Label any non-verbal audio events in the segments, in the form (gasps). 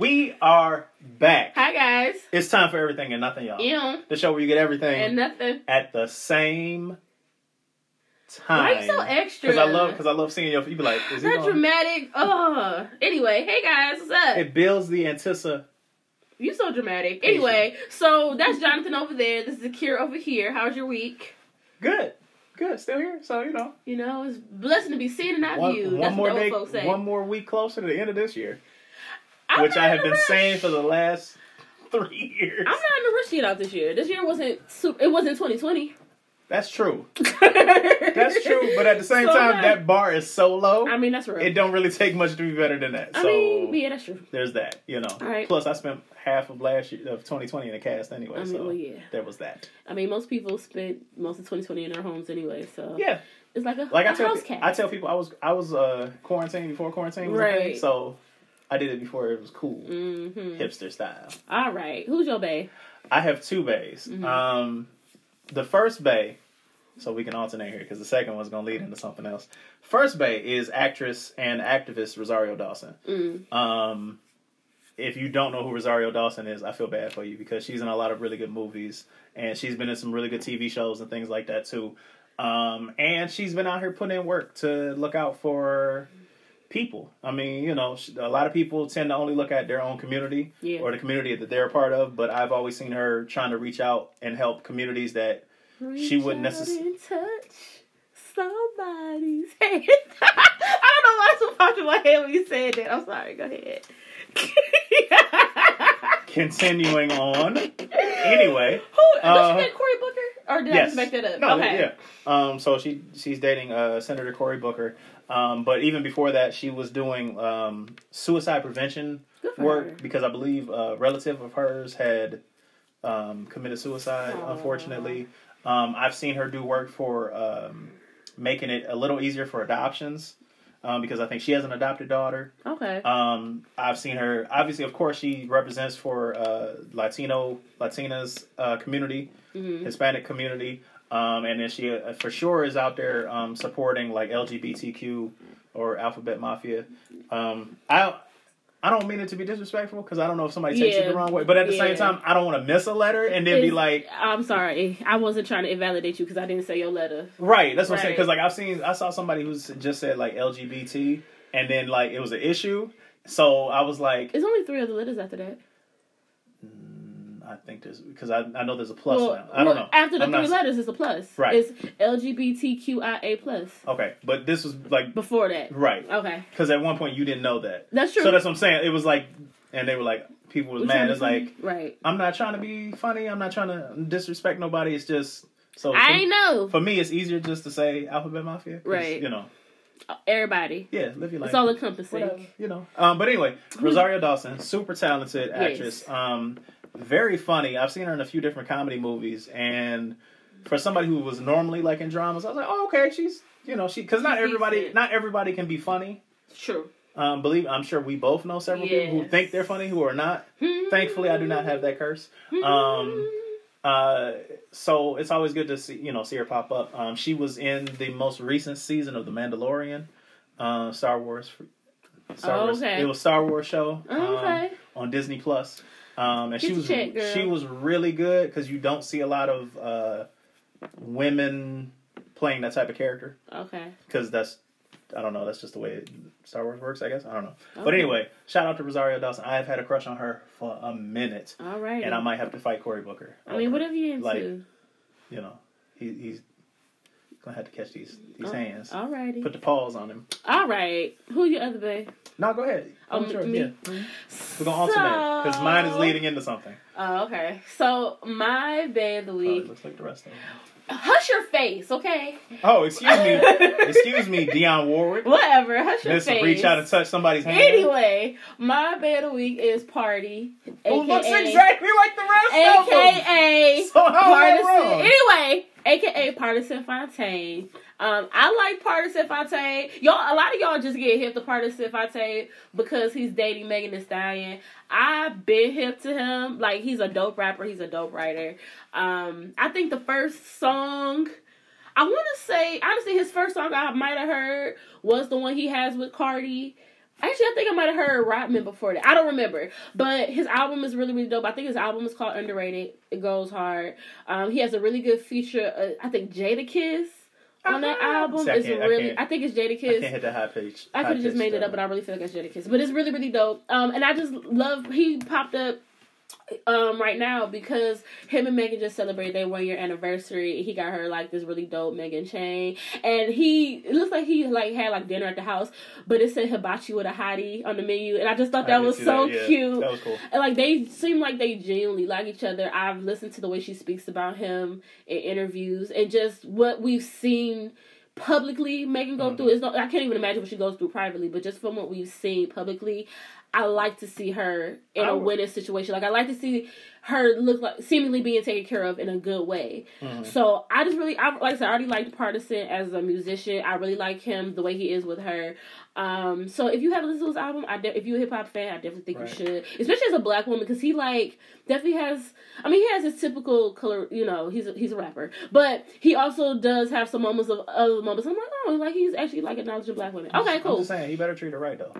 We are back. Hi guys. It's time for everything and nothing, y'all. Ew. The show where you get everything And nothing. at the same time. Why are you so extra? Because I love because I love seeing your. You be like, is That going? dramatic. Oh. Anyway, hey guys, what's up? It builds the antissa. You so dramatic. Anyway, so that's Jonathan over there. This is Akira over here. How's your week? Good, good. Still here. So you know, You know, it's blessing to be seen and not one, viewed. one That's more what day, folks say. one more week closer to the end of this year, I'm which I have been rush. saying for the last (laughs) three years. I'm not in a rush to get out this year. This year wasn't super. It wasn't 2020. That's true. (laughs) that's true. But at the same So time, that bar is so low. I mean, that's real. it don't really take much to be better than that. I so mean, yeah, that's true. there's that, you know. All right. Plus, I spent half of last year of 2020 in a cast anyway, I mean, so well, yeah. there was that. I mean, most people spent most of 2020 in their homes anyway, so Yeah, it's like a, like I a tell, house pe- cat. I tell people, I was I was uh quarantined before quarantine was a thing, Right. so I did it before it was cool, Mm-hmm. hipster style. All right, who's your bae? I have two bays. Mhm. Um, the first bay, so we can alternate here because the second one's gonna lead into something else. First bay is actress and activist Rosario Dawson. Mm. Um, if you don't know who Rosario Dawson is, I feel bad for you because she's in a lot of really good movies and she's been in some really good TV shows and things like that too. Um, and she's been out here putting in work to look out for people. I mean, you know, a lot of people tend to only look at their own community Yeah. or the community that they're a part of, but I've always seen her trying to reach out and help communities that She wouldn't Reach out necess- and touch somebody's (laughs) hand. I don't know why it's so popped in my head when you said that. I'm sorry. Go ahead. (laughs) continuing on. Anyway, Who? Uh, Or did I yes. just make that up? No, okay. yeah. Um, so she she's dating uh, Senator Cory Booker. Um, but even before that, she was doing um, suicide prevention work her. because I believe a relative of hers had um, committed suicide. Aw. Unfortunately, um, I've seen her do work for um, making it a little easier for adoptions um, because I think she has an adopted daughter. Okay. Um, I've seen her. Obviously, of course, she represents for uh, Latino Latinas uh, community, hmm Hispanic community, um, and then she uh, for sure is out there um, supporting like LGBTQ or Alphabet Mafia. Um, I I don't mean it to be disrespectful because I don't know if somebody takes it the wrong way, but at the Yeah. same time, I don't want to miss a letter and then be like, I'm sorry. I wasn't trying to invalidate you because I didn't say your letter. right. That's what I'm saying because like I've seen I saw somebody who's just said like LGBT and then like it was an issue. So I was like, It's only three other letters after that. I think there's because I, I know there's a plus well, now. I don't well, know. After the I'm three not- letters, it's a plus. Right. It's LGBTQIA plus. Okay, but this was like Before that. right Okay. because at one point you didn't know that. That's true. So that's what I'm saying. It was like, and they were like, people was We're mad. It's like right. I'm not trying to be funny. I'm not trying to disrespect nobody. It's just so. I for, know. for me, it's easier just to say Alphabet Mafia. Right. You know. Everybody. Yeah, live your life. It's all encompassing. Whatever, you know. Um, but anyway, Rosario Dawson, super talented actress. Um, very funny. I've seen her in a few different comedy movies, and for somebody who was normally like in dramas, I was like, oh, okay, she's you know she because not everybody not everybody can be funny. True. Um, believe I'm sure we both know several people who think they're funny who are not. Thankfully, I do not have that curse. Um, uh, so it's always good to see you know see her pop up. Um, she was in the most recent season of The Mandalorian, uh, Star Wars. Star Oh, Wars. okay. It was Star Wars show um, Okay. on Disney Plus. Um, and Get she was check, she was really good because you don't see a lot of uh, women playing that type of character. Okay. because that's I don't know that's just the way Star Wars works I guess. I don't know. But anyway shout out to Rosario Dawson. I have had a crush on her for a minute. All right. and I might have to fight Cory Booker I mean, over whatever you into. like, you know he, he's gonna have to catch these these Oh, hands Alrighty. put the paws on him All right. Who your other babe? no go ahead Oh, I'm sure me? yeah we're gonna alternate because mine is leading into something Oh, okay. So my babe of the week. it looks like the rest of them Hush your face, okay? oh excuse me excuse me Dionne Warwick Whatever. Hush your face. reach out and touch somebody's hand Anyway, my babe of the week is Party, Who looks aka exactly like the rest of them. aka So how am I wrong? Anyway, aka Pardison Fontaine. Um, I like Pardison Fontaine. Y'all, a lot of y'all just get hip to Pardison Fontaine because he's dating Megan Thee Stallion. I've been hip to him. Like he's a dope rapper. He's a dope writer. Um, I think the first song. I want to say honestly, his first song I might have heard was the one he has with Cardi Actually, I think I might have heard Rodman before that. I don't remember, but his album is really really dope. I think his album is called Underrated. It goes hard. Um, he has a really good feature. Uh, I think Jadakiss on that Uh-huh. album See, is can't- I really. I, think it's I Jadakiss. can't hit the high pitch. I could have just made it up, but I really feel like it's Jadakiss. But it's really, really dope. Um, and I just love he popped up um right now because him and Megan just celebrated their one year anniversary. He got her like this really dope Megan chain, and he it looks like he like had like dinner at the house, but it said hibachi with a hottie on the menu, and I just thought that was so cute. That was cool. And like they seem like they genuinely like each other. I've listened to the way she speaks about him in interviews and just what we've seen publicly Megan go Mhm. through is no I can't even imagine what she goes through privately, but just from what we've seen publicly, I like to see her in a winning situation. Like I like to see her look like seemingly being taken care of in a good way. Mhm. So I just really, I like I said, I already liked Pardison as a musician. I really like him the way he is with her. Um, so if you haven't listened to his album, I de- if you're a hip hop fan, I definitely think Right. you should, especially as a black woman, because he like definitely has. I mean, he has his typical color. You know, he's a, he's a rapper, but he also does have some moments of other moments. I'm like, oh, like he's actually like acknowledging black women. Okay, I'm cool. just saying, he better treat her right though,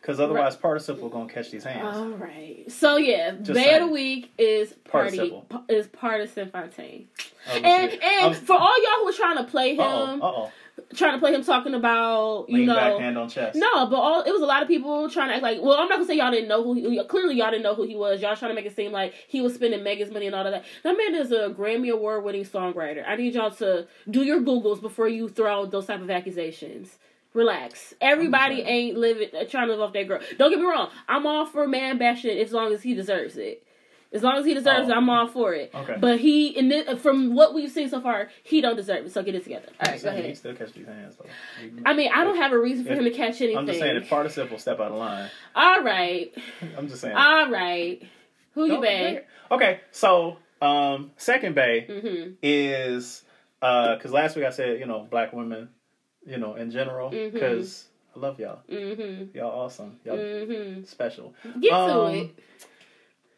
because otherwise, participle gonna catch these hands. All right. So yeah, Just Bay saying. of the week is party Participle. is Pardison Fontaine. Oh, I And and I was- for all y'all who are trying to play him, Uh-oh, uh-oh. trying to play him talking about you Lean know back, hand on chest. no, but all it was a lot of people trying to act like. Well, I'm not gonna say y'all didn't know who. He, clearly, y'all didn't know who he was. Y'all trying to make it seem like he was spending Megan's money and all of that. That man is a Grammy Award winning songwriter. I need y'all to do your googles before you throw out those type of accusations. Relax. Everybody ain't living uh, trying to live off their girl. Don't get me wrong. I'm all for man bashing as long as he deserves it. As long as he deserves Oh. it, I'm all for it. Okay. But he, in this, from what we've seen so far, he don't deserve it. So get it together. All right, go saying, He still catch these hands though. I mean, I don't have a reason for If- him to catch anything. I'm just saying, if participle step out of line, All right. (laughs) I'm just saying. All right. Who you Don't- bang? Okay, so um, second bay Mm-hmm. is because last week I said you know black women, you know in general because I love y'all. Mm-hmm. Y'all awesome. Y'all Mm-hmm. special. Get to Um, it.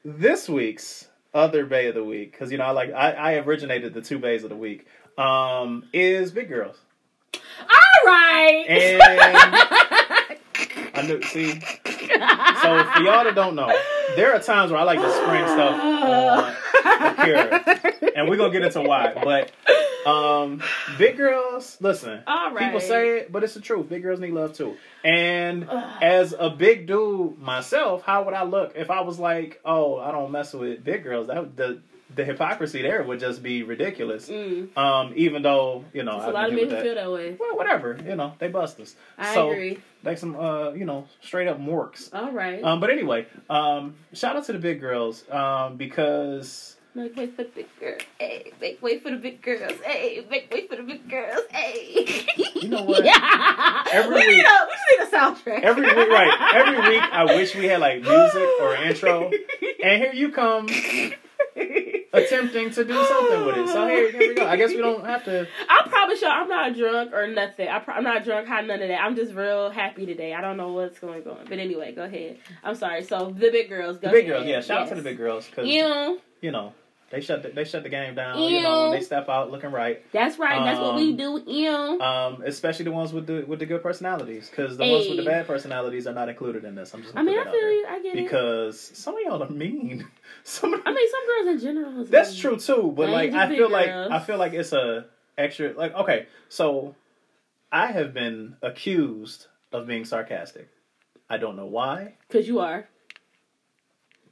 This week's other bay of the week because you know I like I, I originated the two bays of the week um, is big girls. All right. And I knew see. So for y'all that don't know, there are times where I like to spring stuff on Akira, (laughs) and we're gonna get into why. But um, big girls, listen. All right. People say it, but it's the truth. Big girls need love too. And as a big dude myself, how would I look if I was like, "Oh, I don't mess with big girls"? That would- the the hypocrisy there would just be ridiculous. Mm. Um, even though you know, There's a lot of men that. feel that way. Well, whatever. You know, they bust us. I so, agree. Like some, uh, you know, straight up morks. All right. Um, but anyway, um, shout out to the big girls um, because Make way for the big girls. Hey, make way for the big girls. Hey, make way for the big girls. Hey. You know what? (laughs) Yeah. Every we week- need a we need a soundtrack. every week, right? Every (laughs) week, I wish we had like music or intro, and here you come attempting to do something with it. So here, here we go. I guess we don't have to. I promise y'all, I'm not drunk or nothing. I pro- I'm not drunk, high, none of that. I'm just real happy today. I don't know what's going on, but anyway, go ahead. I'm sorry. So the big girls, go The big ahead. girls, yeah. Shout out to the big girls because Ew. You know they shut the, they shut the game down. You know, when they step out looking right. That's right. That's what we Um, do. Ew. Um, especially the ones with the with the good personalities, because the ones with the bad personalities are not included in this. I'm just I mean, I feel you. I get it. because some of y'all are mean. (laughs) Some of I mean, some girls in general. is that's mean. true too, but They like I feel like girls. I feel like it's a extra like okay, so I have been accused of being sarcastic. I don't know why. Cause you are.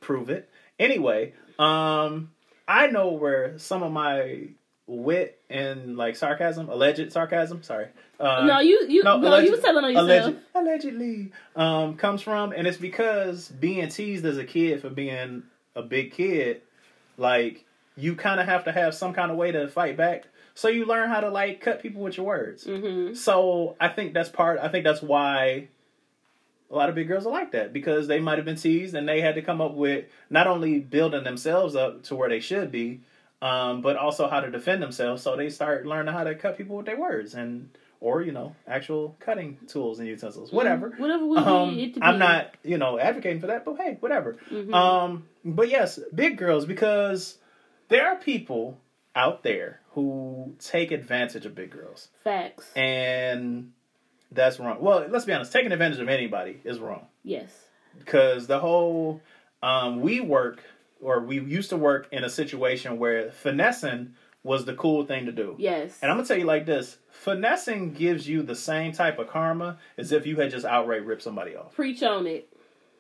Prove it. Anyway, um I know where some of my wit and like sarcasm, alleged sarcasm, sorry. Uh, no, you you no, alleged- you was telling on yourself. alleged, allegedly um, comes from, and it's because being teased as a kid for being a big kid, like you kind of have to have some kind of way to fight back. So you learn how to like cut people with your words. Mm-hmm. So I think that's part. I think that's why a lot of big girls are like that because they might have been teased and they had to come up with not only building themselves up to where they should be, um, but also how to defend themselves. So they start learning how to cut people with their words and or you know actual cutting tools and utensils, whatever. Whatever we Um, need it to be. I'm not you know advocating for that, but hey, whatever. Mhm. Um, but yes, big girls because there are people out there who take advantage of big girls Facts. and That's wrong. Well, let's be honest. Taking advantage of anybody is wrong Yes. because the whole um, we work or we used to work in a situation where finessing was the cool thing to do. Yes. And I'm gonna tell you like this: finessing gives you the same type of karma as if you had just outright ripped somebody off. Preach on it.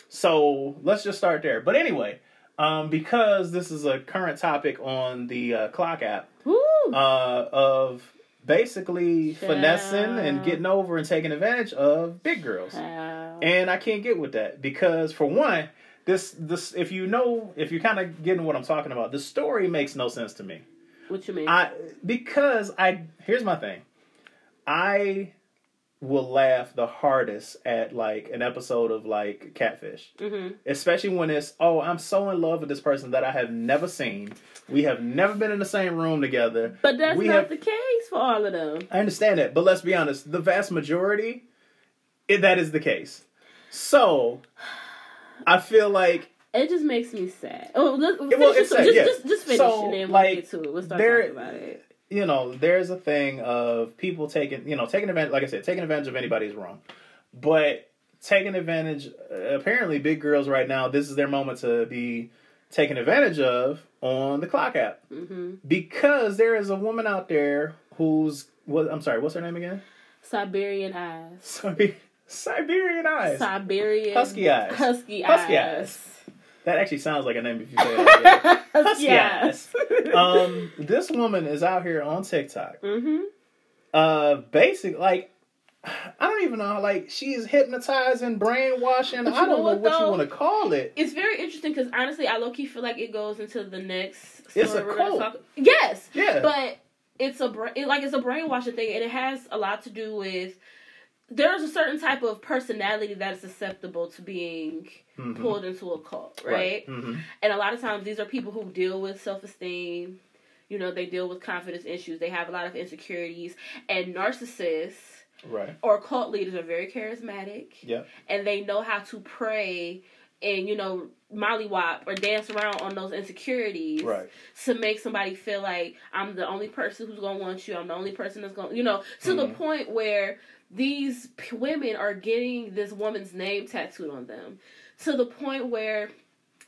So let's just start there. But anyway, um, because this is a current topic on the uh, clock app Woo. uh, of basically finessing and getting over and taking advantage of big girls. And I can't get with that because for one, this this if you know if you're kind of getting what I'm talking about, the story makes no sense to me. what you mean? I because I here's my thing. I will laugh the hardest at like an episode of like Catfish. hmm Especially when it's oh, I'm so in love with this person that I have never seen. We have never been in the same room together. But that's we not have- the case for all of them. I understand that, but let's be honest, the vast majority it, that is the case. So I feel like It just makes me sad. Oh, let's, well, it's sad, just, yeah. just, just finish So, and then we'll like, get to it. We'll start there- talking about it. You know, there's a thing of people taking, you know, taking advantage. Like I said, taking advantage of anybody is wrong, but taking advantage. Apparently, big girls right now, this is their moment to be taken advantage of on the clock app hmm because there is a woman out there who's what? I'm sorry, what's her name again? Siberian eyes. Sorry, Siberian eyes. Siberian Husky eyes. Husky, Husky eyes. That actually sounds like a name if you say it. Like that. (laughs) Husky eyes. eyes. um, this woman is out here on TikTok. hmm uh basic like I don't even know like she's hypnotizing, brainwashing. But I don't know what, what, you want to call it. It's very interesting because honestly, I low key feel like it goes into the next. It's a we're cult. talk- Yes, Yeah. but it's a bra- it, like it's a brainwashing thing, and it has a lot to do with. There's a certain type of personality that is susceptible to being Mhm. pulled into a cult, right? Mhm. And a lot of times, these are people who deal with self esteem. You know, they deal with confidence issues. They have a lot of insecurities, and narcissists Right. or cult leaders are very charismatic Yep. and they know how to prey and you know mollywop or dance around on those insecurities Right. to make somebody feel like I'm the only person who's gonna want you. I'm the only person that's gonna, you know, to the Mhm. point where these p- women are getting this woman's name tattooed on them, to the point where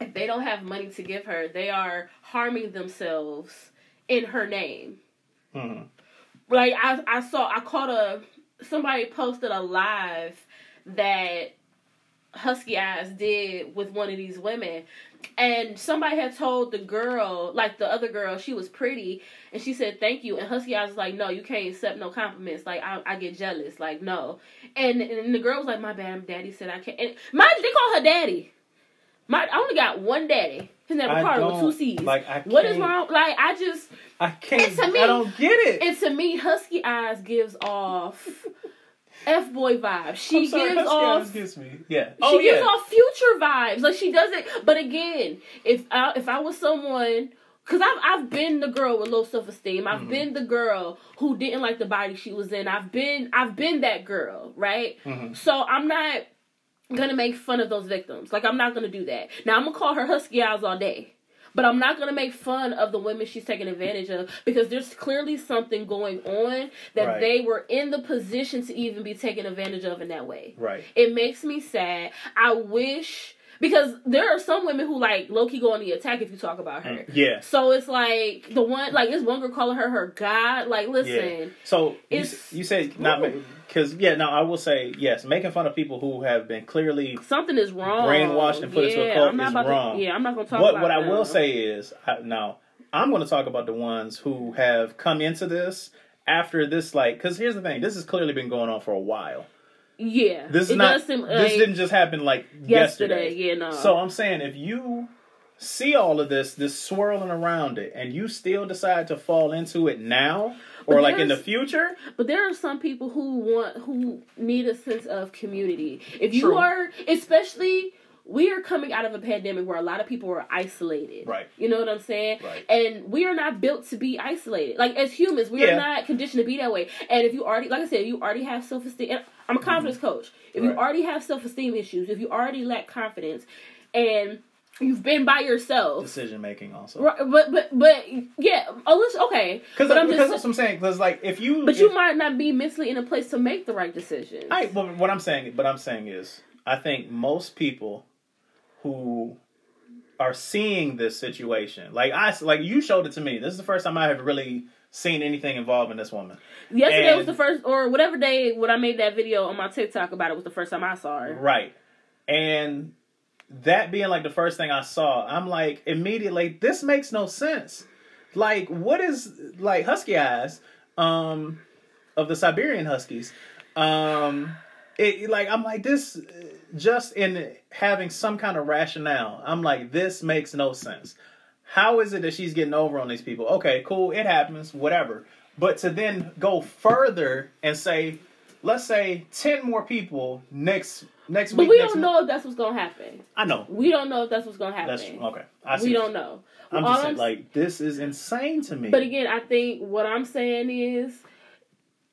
if they don't have money to give her, they are harming themselves in her name. Hmm like I I saw I caught a somebody posted a live that Husky Eyes did with one of these women. And somebody had told the girl, like the other girl, she was pretty, and she said thank you. And Husky Eyes was like, no, you can't accept no compliments. Like I, I get jealous. Like no. And and the girl was like, my bad, daddy said I can't. And you, they call her daddy. My I only got one daddy. His name Ricardo with two C's. like, I what is wrong? Like I just I can't. And to me- I don't get it. and to me, Husky Eyes gives off F boy vibes. She sorry, gives off gives me. Yeah. Oh, she Oh gives off future vibes. Like she doesn't. But again, if I, if I was someone. Cause I've I've been the girl with low self esteem. I've Mhm. been the girl who didn't like the body she was in. I've been I've been that girl, right? Mhm. So I'm not gonna make fun of those victims. Like I'm not gonna do that. Now I'm gonna call her husky eyes all day. But I'm not gonna make fun of the women she's taking advantage of because there's clearly something going on that Right. they were in the position to even be taken advantage of in that way. Right. It makes me sad. I wish because there are some women who like low key go on the attack if you talk about her. Mm, yeah. So it's like the one like this one girl calling her her god. Like listen, Yeah. So you, you said not because yeah. No, I will say yes. Making fun of people who have been clearly something is wrong. Brainwashed and put yeah, into a cult is about to- wrong. yeah, I'm not gonna talk what about what what I will say is I, now I'm going to talk about the ones who have come into this after this like because here's the thing this has clearly been going on for a while Yeah, this is it not does seem this like didn't just happen like yesterday. yesterday, Yeah, no. so i'm saying if you see all of this this swirling around it and you still decide to fall into it now or But like in the future But there are some people who want who need a sense of community. If you True. are, especially, we are coming out of a pandemic where a lot of people are isolated. Right. You know what I'm saying? Right. And we are not built to be isolated. Like as humans, we Yeah. are not conditioned to be that way. And if you already, like I said, you already have self esteem. I'm a confidence coach. If you Mm-hmm. Already have self esteem issues, if you already lack confidence, and You've been by yourself. decision making also. Right, but but but yeah, Alicia, okay. Because I'm because just- that's what I'm saying. Because like if you But you might not be mentally in a place to make the right decision. I well, what I'm saying, but I'm saying is, I think most people who are seeing this situation, like I, like you showed it to me. This is the first time I have really seen anything involving this woman. Yesterday was the first, or whatever day when I made that video on my TikTok about it was the first time I saw her. Right. And that being like the first thing I saw, I'm like immediately, this makes no sense. Like, what is like husky eyes, um, of the Siberian Huskies? Um it like I'm like this just in having some kind of rationale. I'm like, this makes no sense. How is it that she's getting over on these people? Okay, cool, it happens, whatever. But to then go further and say, let's say ten more people next next But week. But we don't month- know if that's what's gonna happen. I know. We don't know if that's what's gonna happen. That's true. okay. I see we don't know. I'm All just saying, I'm- like this is insane to me. But again, I think what I'm saying is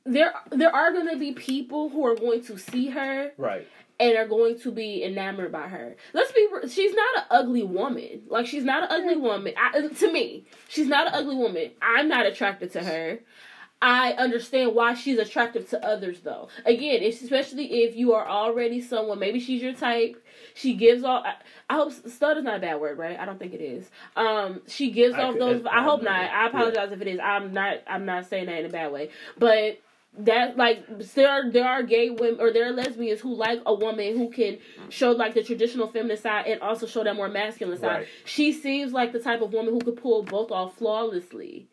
there there are going to be people who are going to see her right, and are going to be enamored by her. Let's be she's not an ugly woman. Like she's not an ugly woman. I, to me, she's not an ugly woman. I'm not attracted to her. I understand why she's attractive to others though. Again, it's especially if you are already someone, maybe she's your type. She gives off. I, I hope stud is not a bad word, right? I don't think it is. Um, she gives I off could- those. it- I hope not. know. I apologize if it is. I'm not. I'm not saying that in a bad way, but that like there are there are gay women or there are lesbians who like a woman who can show like the traditional feminine side and also show that more masculine side. Right. She seems like the type of woman who could pull both off flawlessly.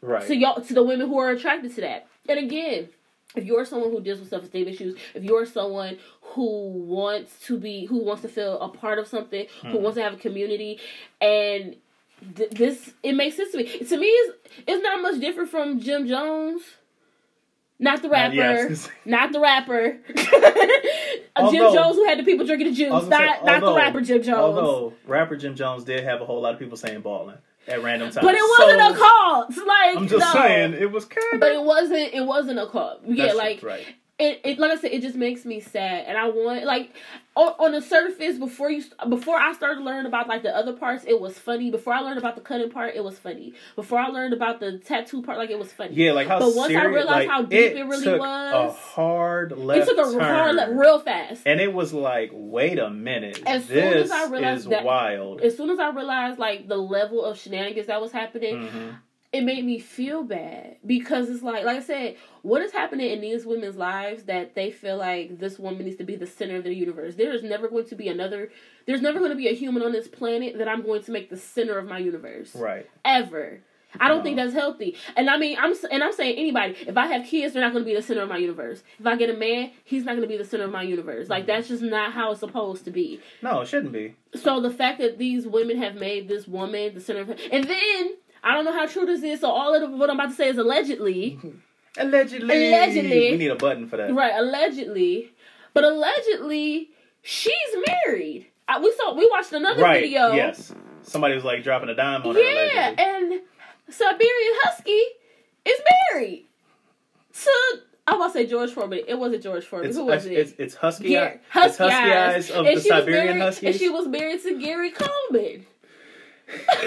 right. So y'all to the women who are attracted to that. And again, if you're someone who deals with self esteem issues, if you're someone who wants to be who wants to feel a part of something, who Hmm. wants to have a community and th- this it makes sense to me. To me, it's it's not much different from Jim Jones, not the rapper, yes. not the rapper. Jim Jones who had the people drinking the juice, not say, not the rapper Jim Jones. Although rapper Jim Jones did have a whole lot of people saying balling at random times. but it wasn't So, a cult. Like I'm just no. saying it was kind But it wasn't. It wasn't a cult. Yeah, like right. It, it like I said, it just makes me sad, and I want like on, on the surface before you before I started learning about like the other parts, it was funny. Before I learned about the cutting part, it was funny. Before I learned about the tattoo part, like it was funny. Yeah, like how. But once I realized like, how deep it really took was, a hard it took a turn, hard left real fast. and it was like, wait a minute, As soon this as I realized is that- wild. As soon as I realized like the level of shenanigans that was happening, Mhm. It made me feel bad because it's like like I said, what is happening in these women's lives that they feel like this woman needs to be the center of the universe. There is never going to be another there's never going to be a human on this planet that I'm going to make the center of my universe. Right. Ever. I don't No. think that's healthy. And I mean, I'm and I'm saying anybody, if I have kids, they're not going to be the center of my universe. If I get a man, he's not going to be the center of my universe. Like mm-hmm. that's just not how it's supposed to be. No, it shouldn't be. So the fact that these women have made this woman the center of and then I don't know how true this is. So all of what I'm about to say is allegedly, (laughs) Allegedly. Allegedly. We need a button for that. right? Allegedly, but allegedly she's married. I, we saw we watched another Right. video. Yes. Somebody was like dropping a dime on her. Yeah, and Siberian Husky is married to. I want to say George Foreman. It wasn't George Foreman. It's, Who was it? it's, it's husky. Gar- Husky, it's husky eyes, eyes, of And the Siberian married- Huskies. And she was married to Gary Coleman. (laughs)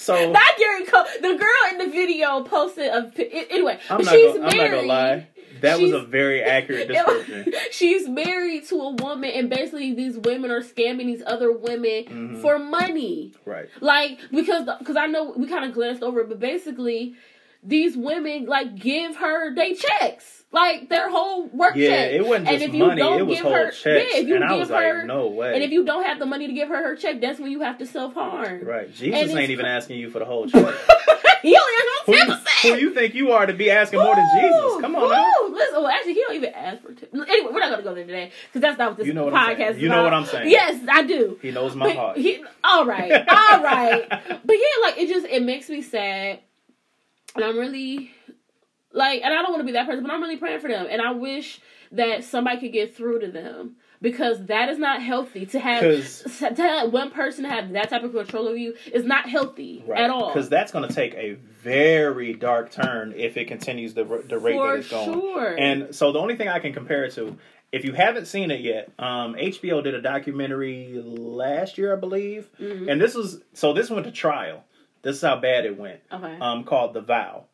so Not Gary Cole. The girl in the video posted a anyway. I'm not, she's gonna, I'm married. not gonna lie. That was a very accurate (laughs) description. she's married to a woman, and basically these women are scamming these other women Mhm. for money. right. Like because because I know we kind of glanced over it, but basically these women like give her they checks, like their whole work Yeah, check. it wasn't And just if you money. don't It was give whole her- checks. yeah, if you and I was her- like, no way. And if you don't have the money to give her her check, that's when you have to self harm. right. Jesus ain't even asking you for the whole check. (laughs) he only who, has you, ten who you think you are to be asking more than Jesus? Come on now. Listen, well, actually, he don't even ask for. T- anyway, we're not gonna go there today because that's not what this You know what podcast You know what I'm saying. Yes, I do. He knows my But heart. he- all right, all right. (laughs) But yeah, like it just it makes me sad, and I'm really like, and I don't want to be that person, but I'm really praying for them, and I wish that somebody could get through to them because that is not healthy to have. To have one person have that type of control over you is not healthy Right. at all. Because that's going to take a very dark turn if it continues the, the rate For that it's going. sure. And so the only thing I can compare it to if you haven't seen it yet, um, HBO did a documentary last year, I believe, Mhm. and this was so this went to trial. This is how bad it went. Okay. Um, called The Vow.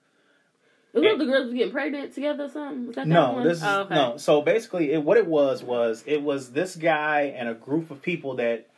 Was the girls getting pregnant together or something? Was that that No, one? this is Oh, okay. no. So basically, it, what it was was it was this guy and a group of people that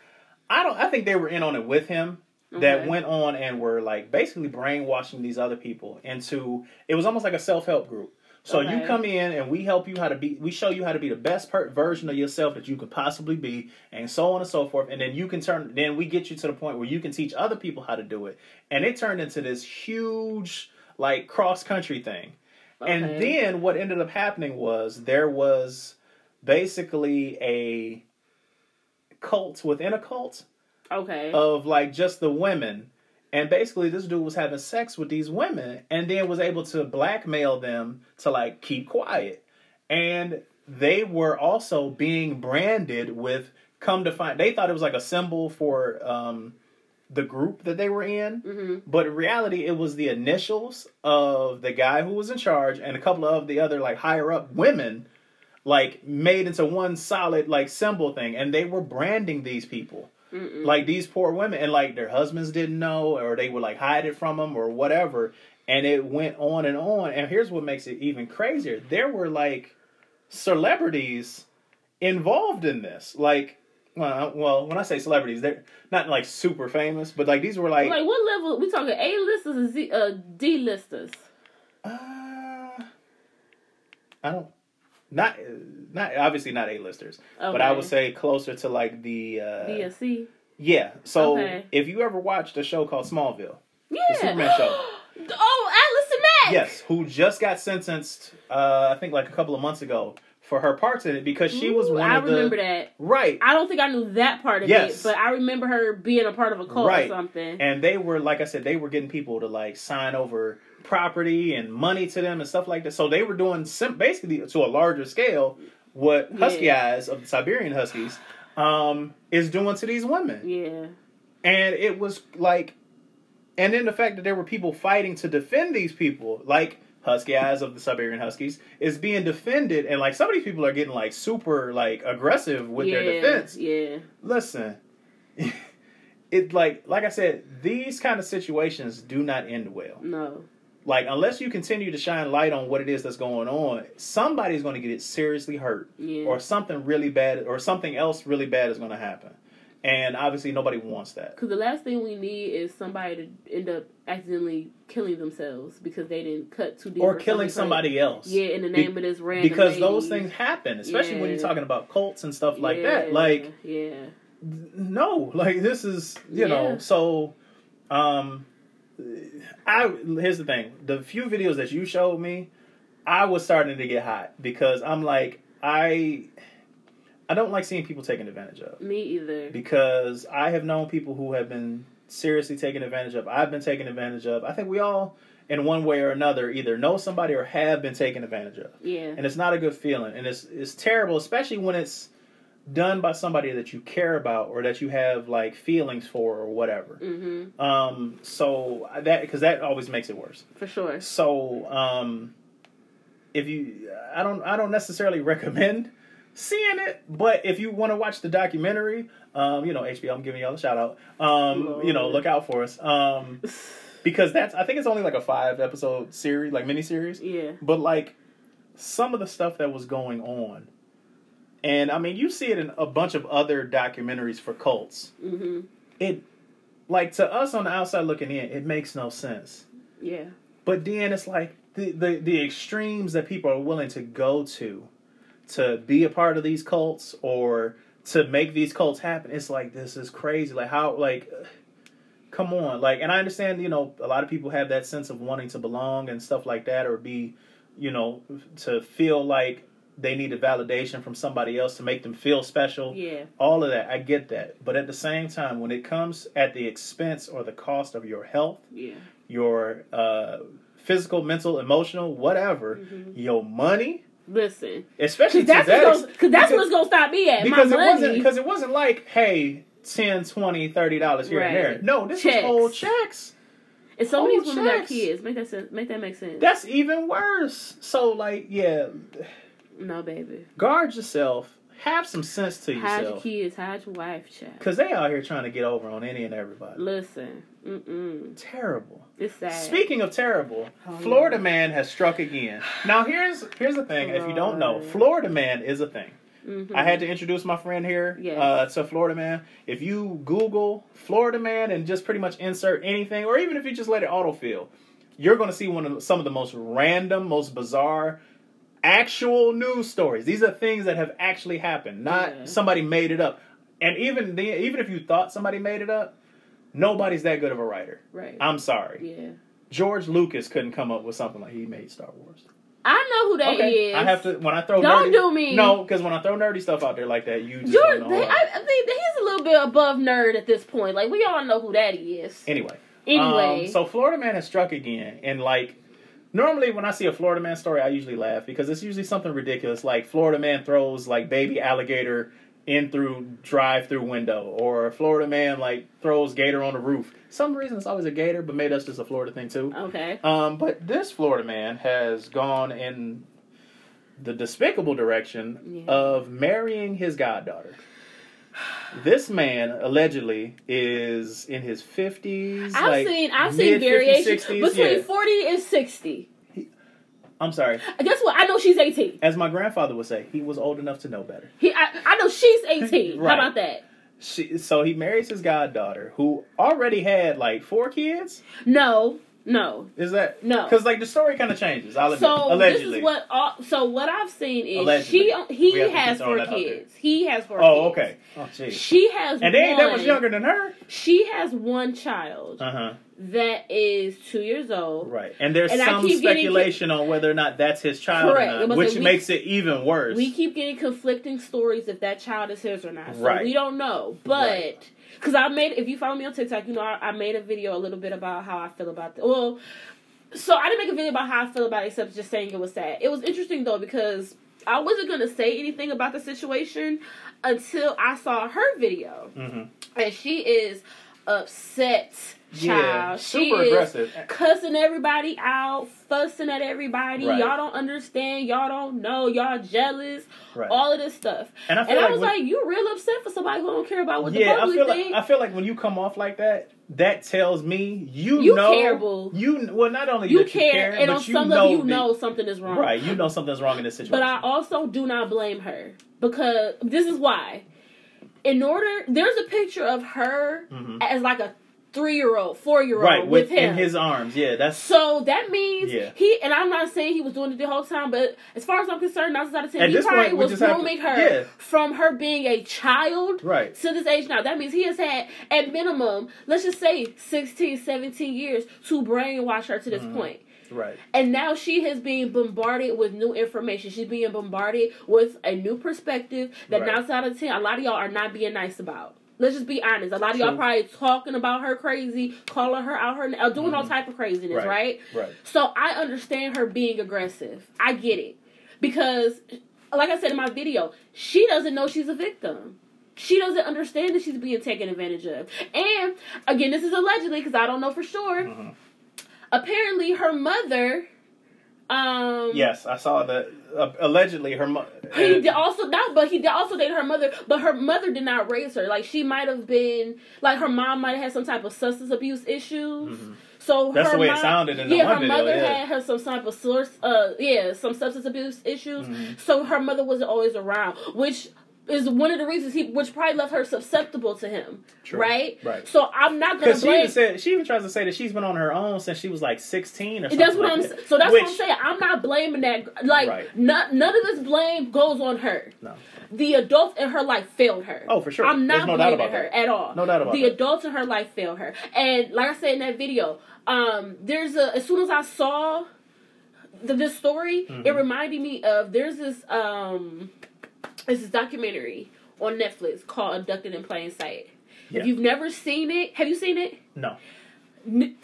I don't. I think they were in on it with him. That went on and were like basically brainwashing these other people into. It was almost like a self help group. So you come in and we help you how to be. We show you how to be the best per- version of yourself that you could possibly be, and so on and so forth. And then you can turn. Then we get you to the point where you can teach other people how to do it. And it turned into this huge like cross country thing. And then what ended up happening was there was basically a cult within a cult Okay. of like just the women. And basically this dude was having sex with these women and then was able to blackmail them to like keep quiet. And they were also being branded with come to find they thought it was like a symbol for um the group that they were in. hmm But in reality, it was the initials of the guy who was in charge and a couple of the other like higher up women, like made into one solid like symbol thing, and they were branding these people, Mm-mm. like these poor women, and like their husbands didn't know, or they would like hide it from them or whatever, and it went on and on. And here's what makes it even crazier: there were like celebrities involved in this, like. Well, well, when I say celebrities, they're not like super famous, but like these were like like what level? We talking A listers or Z, uh, D listers? Uh, I don't. Not, not obviously not A-listers, but I would say closer to like the. Uh, DSC. yeah. So Okay. if you ever watched a show called Smallville, Yeah. the Superman show. (gasps) oh, Allison Mack. yes, who just got sentenced, uh, I think like a couple of months ago for her parts in it because she was one I of the remember that. right. I don't think I knew that part of Yes. it, but I remember her being a part of a cult Right. or something. And they were, like I said, they were getting people to like sign over property and money to them and stuff like that. So they were doing sim- basically to a larger scale what Husky Yeah. Eyes of the Siberian Huskies um, is doing to these women. yeah. And it was like, and then the fact that there were people fighting to defend these people, like Husky Eyes of the Siberian Huskies, is being defended. And like some of these people are getting like super like aggressive with yeah. their defense Yeah. listen (laughs) it like like i said these kind of situations do not end well No. like unless you continue to shine light on what it is that's going on somebody's going to get it seriously hurt Yeah. or something really bad or something else really bad is going to happen and obviously nobody wants that Because the last thing we need is somebody to end up accidentally killing themselves because they didn't cut too deep. or killing something somebody else. Yeah, in the Be- name of this random. because those things happen especially when you're talking about cults and stuff like Yeah, that like yeah. no like this is you know so um i here's the thing the few videos that you showed me i was starting to get hot because i'm like i i don't like seeing people taken advantage of Me either. because i have known people who have been seriously taken advantage of i've been taken advantage of i think we all in one way or another either know somebody or have been taken advantage of Yeah. and it's not a good feeling and it's it's terrible especially when it's done by somebody that you care about or that you have like feelings for or whatever Mm-hmm. um so that because that always makes it worse For sure. so um if you i don't i don't necessarily (laughs) recommend seeing it but if you want to watch the documentary um you know hbo i'm giving y'all a shout out um you know look out for us um (sighs) because that's i think it's only like a five episode series like mini series Yeah. but like some of the stuff that was going on, and I mean, you see it in a bunch of other documentaries for cults. hmm It, like to us on the outside looking in, it makes no sense. Yeah. But then it's like the the, the extremes that people are willing to go to, to be a part of these cults or to make these cults happen. It's like this is crazy. Like how like. Come on, like, and I understand, you know, a lot of people have that sense of wanting to belong and stuff like that, or be, you know, to feel like they need a validation from somebody else to make them feel special. Yeah. All of that, I get that. But at the same time, when it comes at the expense or the cost of your health, Yeah. your uh, physical, mental, emotional, whatever, Mhm. your money, Listen. especially Because to that's, that what's, ex- cause that's because- what's going to stop me at. because my it wasn't money. because it wasn't like hey 10 20 30 dollars here and Right. there no this Checks. was whole checks And some of these women got kids. Make that sense. Make that make sense. that's even worse so like yeah No, baby. Guard yourself. Have some sense to Hide your yourself. kids. Hide your wife, child. Because they out here trying to get over on any and everybody. Listen. Mm-mm. Terrible. It's sad. Speaking of terrible, Oh, Florida man has struck again. Now here's here's the thing. If you don't know, Florida man is a thing. Mhm. I had to introduce my friend here Yes. uh, to Florida Man. If you Google Florida Man and just pretty much insert anything, or even if you just let it autofill, you're going to see one of the- some of the most random, most bizarre, actual news stories. These are things that have actually happened, not Yeah. somebody made it up. And even the, even if you thought somebody made it up, nobody's that good of a writer. Right. I'm sorry. yeah. George Lucas couldn't come up with something like he made Star Wars. I know who that is. okay, I have to when I throw Don't nerdy, do me. no because when I throw nerdy stuff out there like that, you just George, don't know. they, I, I think he's a little bit above nerd at this point. Like we all know who that is. Anyway. Anyway, Um, so Florida Man has struck again, and like normally when I see a Florida Man story, I usually laugh because it's usually something ridiculous, like Florida Man throws like baby alligator in through drive-through window, or Florida Man like throws gator on the roof. Some reason it's always a gator, but maybe that's just a Florida thing too. okay. Um, but this Florida man has gone in the despicable direction Yeah. of marrying his goddaughter. This man allegedly is in his fifties. I've like seen I've seen variations 60s, between yeah. forty and sixty. I'm sorry. Guess what? I know she's eighteen. As my grandfather would say, he was old enough to know better. He, I, I know she's (laughs) eighteen. Right. How about that? She, so he marries his goddaughter, who already had like four kids. No, no. Is that No. Because like the story kind of changes. I'll admit. So allegedly. this is what. All, so what I've seen is Allegedly. she he We have to keep has four that out there. kids. He has four. oh, kids. okay. Oh, jeez. She has And they ain't that one- much younger than her. She has one child Uh huh. That is two years old. Right, and there's And some keep getting- speculation on whether or not that's his child, not, which we- makes it even worse. We keep getting conflicting stories if that child is his or not. So Right. we don't know. But Right. because I made, if you follow me on TikTok, you know I, I made a video a little bit about how I feel about the well. So I didn't make a video about how I feel about it, except just saying it was sad. It was interesting though because I wasn't gonna say anything about the situation until I saw her video, hmm and she is upset. Child, Yeah, she super is aggressive. cussing everybody out, fussing at everybody. Right. Y'all don't understand. Y'all don't know. Y'all jealous. Right. All of this stuff. And I feel And I was when- like, you real upset for somebody who don't care about what yeah, the I public feel like think. I feel like when you come off like that, that tells me you, You know care, you well not only you care, you care, and but on some know level, you that- know something is wrong. right. You know something's wrong in this situation. But I also do not blame her because this is why. In order, there's a picture of her Mhm. as like a three year old, four year old right with, with him. in his arms. Yeah, that's So that means Yeah. he and I'm not saying he was doing it the whole time, but as far as I'm concerned, nine out of ten, At he probably point, was have to- grooming her yeah. from her being a child right. to this age now. That means he has had at minimum, let's just say 16, 17 years to brainwash her to this Mhm. point. Right. And now she is being bombarded with new information. She's being bombarded with a new perspective that Right. nine out of ten, a lot of y'all are not being nice about. Let's just be honest. A lot of y'all True. probably talking about her crazy, calling her out her, uh, doing all Mhm. type of craziness, Right. right? Right. So I understand her being aggressive. I get it. Because, like I said in my video, she doesn't know she's a victim. She doesn't understand that she's being taken advantage of. And, again, this is allegedly because I don't know for sure. Mhm. Apparently, her mother. Um, Yes, I saw that. Uh, allegedly, her mother. He did also not, but he did also dated her mother. But her mother did not raise her. Like she might have been, like her mom might have had some type of substance abuse issues. So Mm-hmm. That's her the way it sounded in the yeah, one her video, mother yeah. had her some type of source, uh, yeah, some substance abuse issues. Mhm. So her mother wasn't always around, which is one of the reasons he, which probably left her susceptible to him, True. right? Right. So I'm not gonna Because she even said she even tries to say that she's been on her own since she was like sixteen or something. That's what like I'm. that. So that's what I'm saying. I'm not blaming that. Like, Right. none, none of this blame goes on her. No. The adults in her life failed her. Oh, for sure. I'm not no blaming about her that. at all. No doubt about the that. adults in her life failed her. And like I said in that video, um, there's a. As soon as I saw the, this story, it Mhm. reminded me of there's this um, there's this documentary on Netflix called Abducted in Plain Sight. Yeah. If you've never seen it, have you seen it? No. N-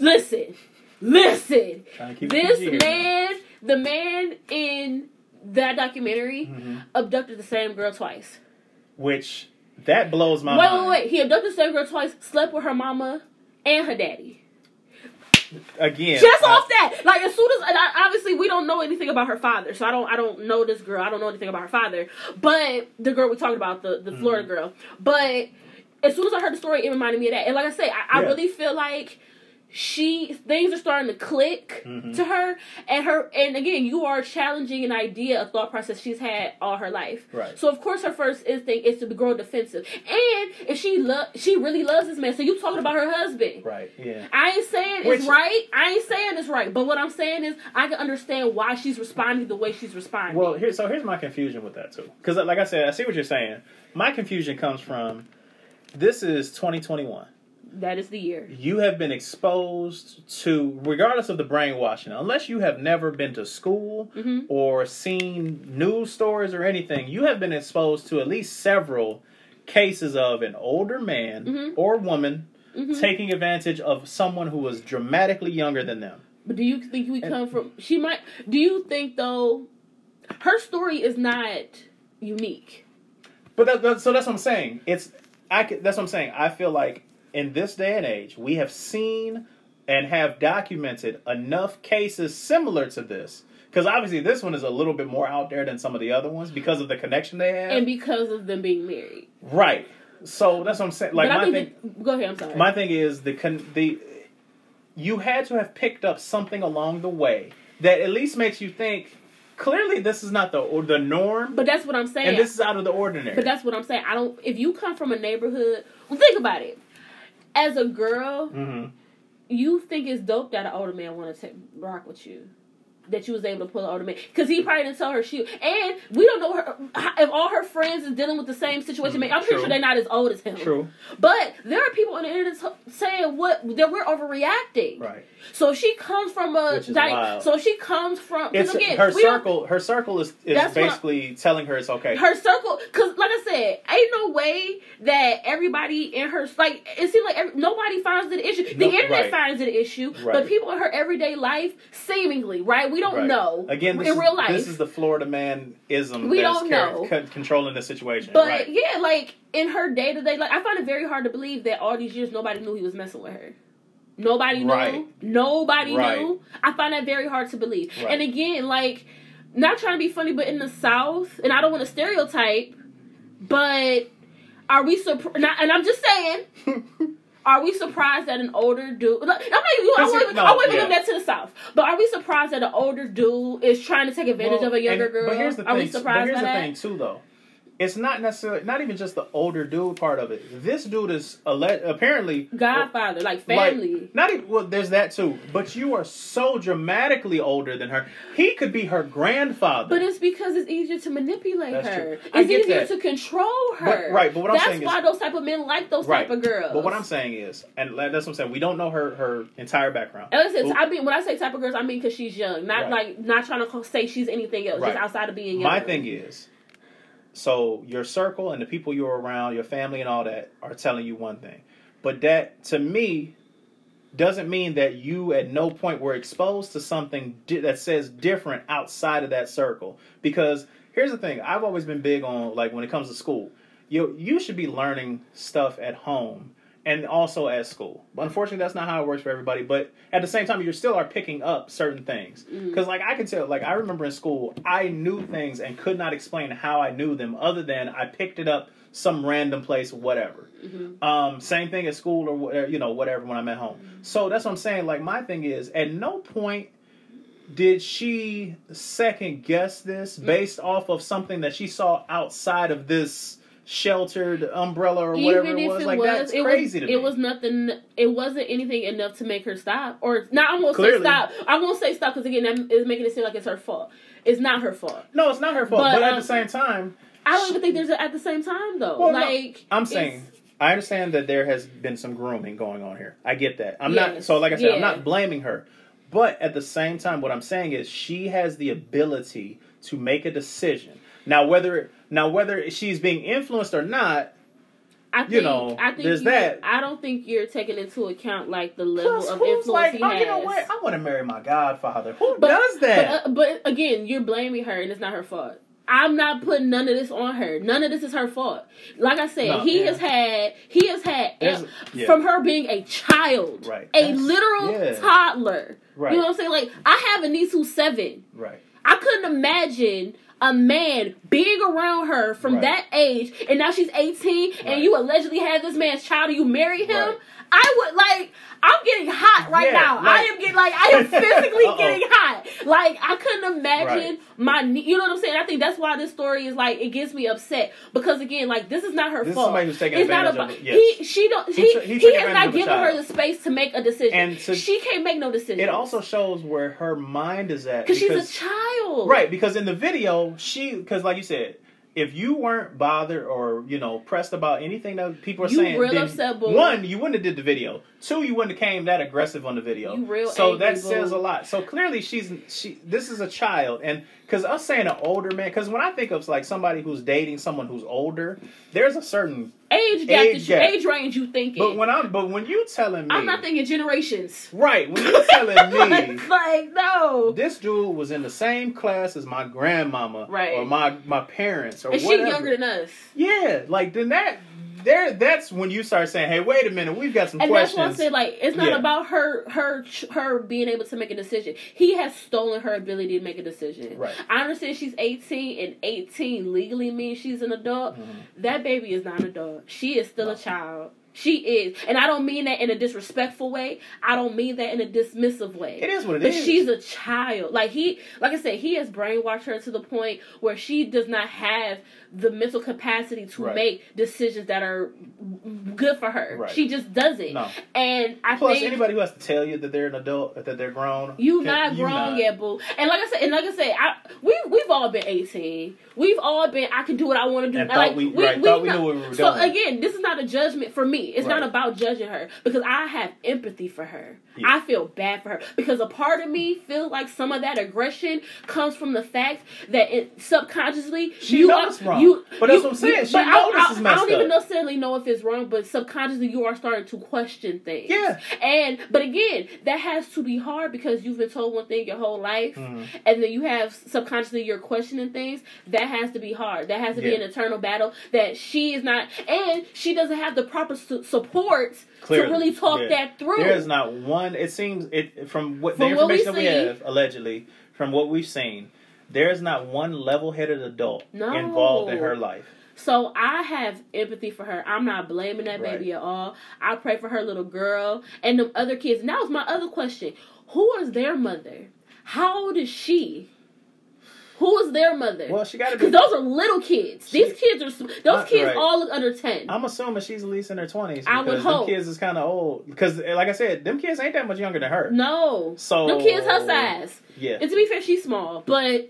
listen, listen. Trying to keep it This man, the man in that documentary, Mhm. abducted the same girl twice. Which that blows my wait, mind. Wait, wait, wait. He abducted the same girl twice, slept with her mama and her daddy. Again, Just I- off that, like as soon as and I, obviously we don't know anything about her father, so I don't I don't know this girl. I don't know anything about her father, but the girl we talked about, the the Florida Mm-hmm. girl. But as soon as I heard the story, it reminded me of that. And like I say, I, I really feel like she things are starting to click Mhm. to her and her and again you are challenging an idea a thought process she's had all her life Right. so of course her first instinct is to grow defensive and if she love she really loves this man so you talking about her husband right, yeah. I ain't saying Which- it's right. I ain't saying it's right. But what I'm saying is I can understand why she's responding the way she's responding. Well, here, so here's my confusion with that too, because like I said, I see what you're saying. My confusion comes from this is 2021. That is the year. You have been exposed to, regardless of the brainwashing, unless you have never been to school Mhm. or seen news stories or anything, you have been exposed to at least several cases of an older man Mhm. or woman Mhm. taking advantage of someone who was dramatically younger than them. But do you think we come from? She might. Do you think though? Her story is not unique. But that, that, so that's what I'm saying. It's I. That's what I'm saying. I feel like in this day and age, we have seen and have documented enough cases similar to this. Because obviously, this one is a little bit more out there than some of the other ones because of the connection they have. and because of them being married. right. So that's what I'm saying. Like my thing. go ahead. I'm sorry. My thing is the con- the you had to have picked up something along the way that at least makes you think. Clearly, this is not the or the norm, but that's what I'm saying. and this is out of the ordinary. But that's what I'm saying. I don't. If you come from a neighborhood, well, think about it. As a girl, hmm you think it's dope that an older man want to rock with you. That you was able to pull an older man because he probably didn't tell her she and we don't know her if all her friends is dealing with the same situation. I'm pretty Mm, sure they're not as old as him. True. But there are people on the internet saying what that we're overreacting. Right. So she comes from a di- so she comes from It's again, her circle. Her circle is, is That's I- basically telling her it's okay. her circle because like i said ain't no way that everybody in her like it seems like every, nobody finds it an issue the No, internet right. finds it an issue Right. but people in her everyday life seemingly right we don't Right. know Again, this in is, real life this is the Florida man ism. We don't know. con- controlling the situation. but right. yeah like in her day-to-day like i find it very hard to believe that all these years nobody knew he was messing with her nobody knew Right. nobody knew i find that very hard to believe and again like not trying to be funny but in the south and i don't want to stereotype but are we surprised? And I'm just saying, (laughs) are we surprised that an older dude? I'm not even. I won't even, no, I won't even yeah. that to the south. But are we surprised that an older dude is trying to take advantage Well, of a younger and- girl? But here's the are thing. we surprised but here's by the that? thing too, though. It's not necessarily not even just the older dude part of it. This dude is alle- apparently Godfather, like like, family. not even well. There's that too. But you are so dramatically older than her. He could be her grandfather. but it's because it's easier to manipulate That's her. true. It's easier that. to control her. right, but what I'm That's saying is- why those type of men like those right. type of girls. But what I'm saying is, and that's what I'm saying. We don't know her her entire background. And listen, Well- I mean, when I say type of girls, I mean because she's young, not Right. like not trying to say she's anything else, Right. just outside of being young. My thing is, so your circle and the people you're around, your family and all that are telling you one thing. But that, to me, doesn't mean that you at no point were exposed to something di- that says different outside of that circle. Because here's the thing I've always been big on, like, when it comes to school, you, you should be learning stuff at home and also at school. But unfortunately, that's not how it works for everybody. But at the same time, you still are picking up certain things. Mm-hmm. Because, like, I can tell, like, I remember in school, I knew things and could not explain how I knew them other than I picked it up some random place, whatever. Mm-hmm. Um, same thing at school or you know, whatever when I'm at home. Mm-hmm. So that's what I'm saying. Like, my thing is, at no point did she second guess this based off of something that she saw outside of this sheltered umbrella or whatever Even it was. it like was, that's it crazy was, to me. it was nothing. It wasn't anything enough to make her stop. Or not. I'm gonna Clearly. say stop. I'm gonna say stop because again, that is making it seem like it's her fault. It's not her fault. no, it's not her fault. But, But, at um, the same time, I don't even think there's a, at the same time though. Well, no, like I'm saying I understand that there has been some grooming going on here. I get that. I'm not so like I said, I'm not blaming her. But at the same time, what I'm saying is she has the ability to make a decision. Now whether now whether she's being influenced or not, I think, you know, I think there's that. I don't think you're taking into account like the level plus of who's influence like, he oh, has. you know what? I want to marry my godfather. Who But- does that? But, uh, but again, you're blaming her, and it's not her fault. I'm not putting none of this on her. None of this is her fault. Like I said, No, he yeah. has had he has had There's- yeah. from her being a child, Right. a That's- literal yeah. toddler. Right. You know what I'm saying? Like I have a niece who's seven. Right. I couldn't imagine a man being around her from Right. that age, and now she's 18, Right. and you allegedly had this man's child, and you marry him. Right. I would like. I'm getting hot right Yeah, now. like- I am getting like I am physically getting hot. Like I couldn't imagine Right. my. You know what I'm saying? I think that's why this story is like it gets me upset because again, like this is not her This is fault. somebody who's taking it's not about yes. he. She don't. He He he, he has not given her the space to make a decision. And to- she can't make no decision. It also shows where her mind is at because she's a child, Right, because in the video, she because like you said, if you weren't bothered or you know pressed about anything that people are You saying, real then upset, boo. one, you wouldn't have did the video. Two, you wouldn't have came that aggressive on the video. You real so that says a lot. So clearly, she's she. This is a child, and because us saying an older man, because when I think of like somebody who's dating someone who's older, there's a certain. age gap, Age gap. age range you thinking. But when I'm, but when you telling me, I'm not thinking generations. right, when you telling (laughs) me. like no. This dude was in the same class as my grandmama, Right. or my my parents, or And she whatever. younger than us. Yeah, like then that there that's when you start saying, "Hey, wait a minute, we've got some questions." And that's why I questions." said, like, it's not Yeah. about her, her, her being able to make a decision. He has stolen her ability to make a decision. Right. I understand she's 18, and 18 legally means she's an adult. Mm-hmm. That baby is not an adult. She is still a child. She is, and I don't mean that in a disrespectful way. I don't mean that in a dismissive way. It is what it but is. she's a child. Like he, like I said, he has brainwashed her to the point where she does not have the mental capacity to Right. make decisions that are good for her. Right. She just doesn't. No. And I Plus, think anybody who has to tell you that they're an adult, that they're grown, you not grown not. yet, boo. And like I said, and like I said, I we we've all been eighteen. We've all been. I can do what I want to do. And like, thought we- right, thought we knew what we were doing. so doing. again, this is not a judgment for me. It's not about judging her because I have empathy for her. Yeah. I feel bad for her because a part of me feels like some of that aggression comes from the fact that it subconsciously She you knows are, wrong. You, But that's what I'm saying. you- She but I- I, I don't even up. necessarily know if it's wrong, but subconsciously you are starting to question things. Yeah. And but again, that has to be hard because you've been told one thing your whole life, Mhm. and then you have subconsciously you're questioning things. That has to be hard. That has to be an eternal battle that she is not, and she doesn't have the proper su- support Clearly. to really talk Yeah. that through. There is not one. It seems it from what From the what we information that we see- have allegedly from what we've seen. There is not one level-headed adult No. involved in her life. So I have empathy for her. I'm not blaming that Right. baby at all. I pray for her little girl and the other kids. And that was my other question. Who is their mother? How old is she? Who is their mother? Well, she got to. Because those are little kids. These kids are those Uh, kids right. all look under ten. I'm assuming she's at least in her twenties. I would because hope. kids is kind of old. Because, like I said, them kids ain't that much younger than her. no, So them kids her size. Yeah, And to be fair, she's small, but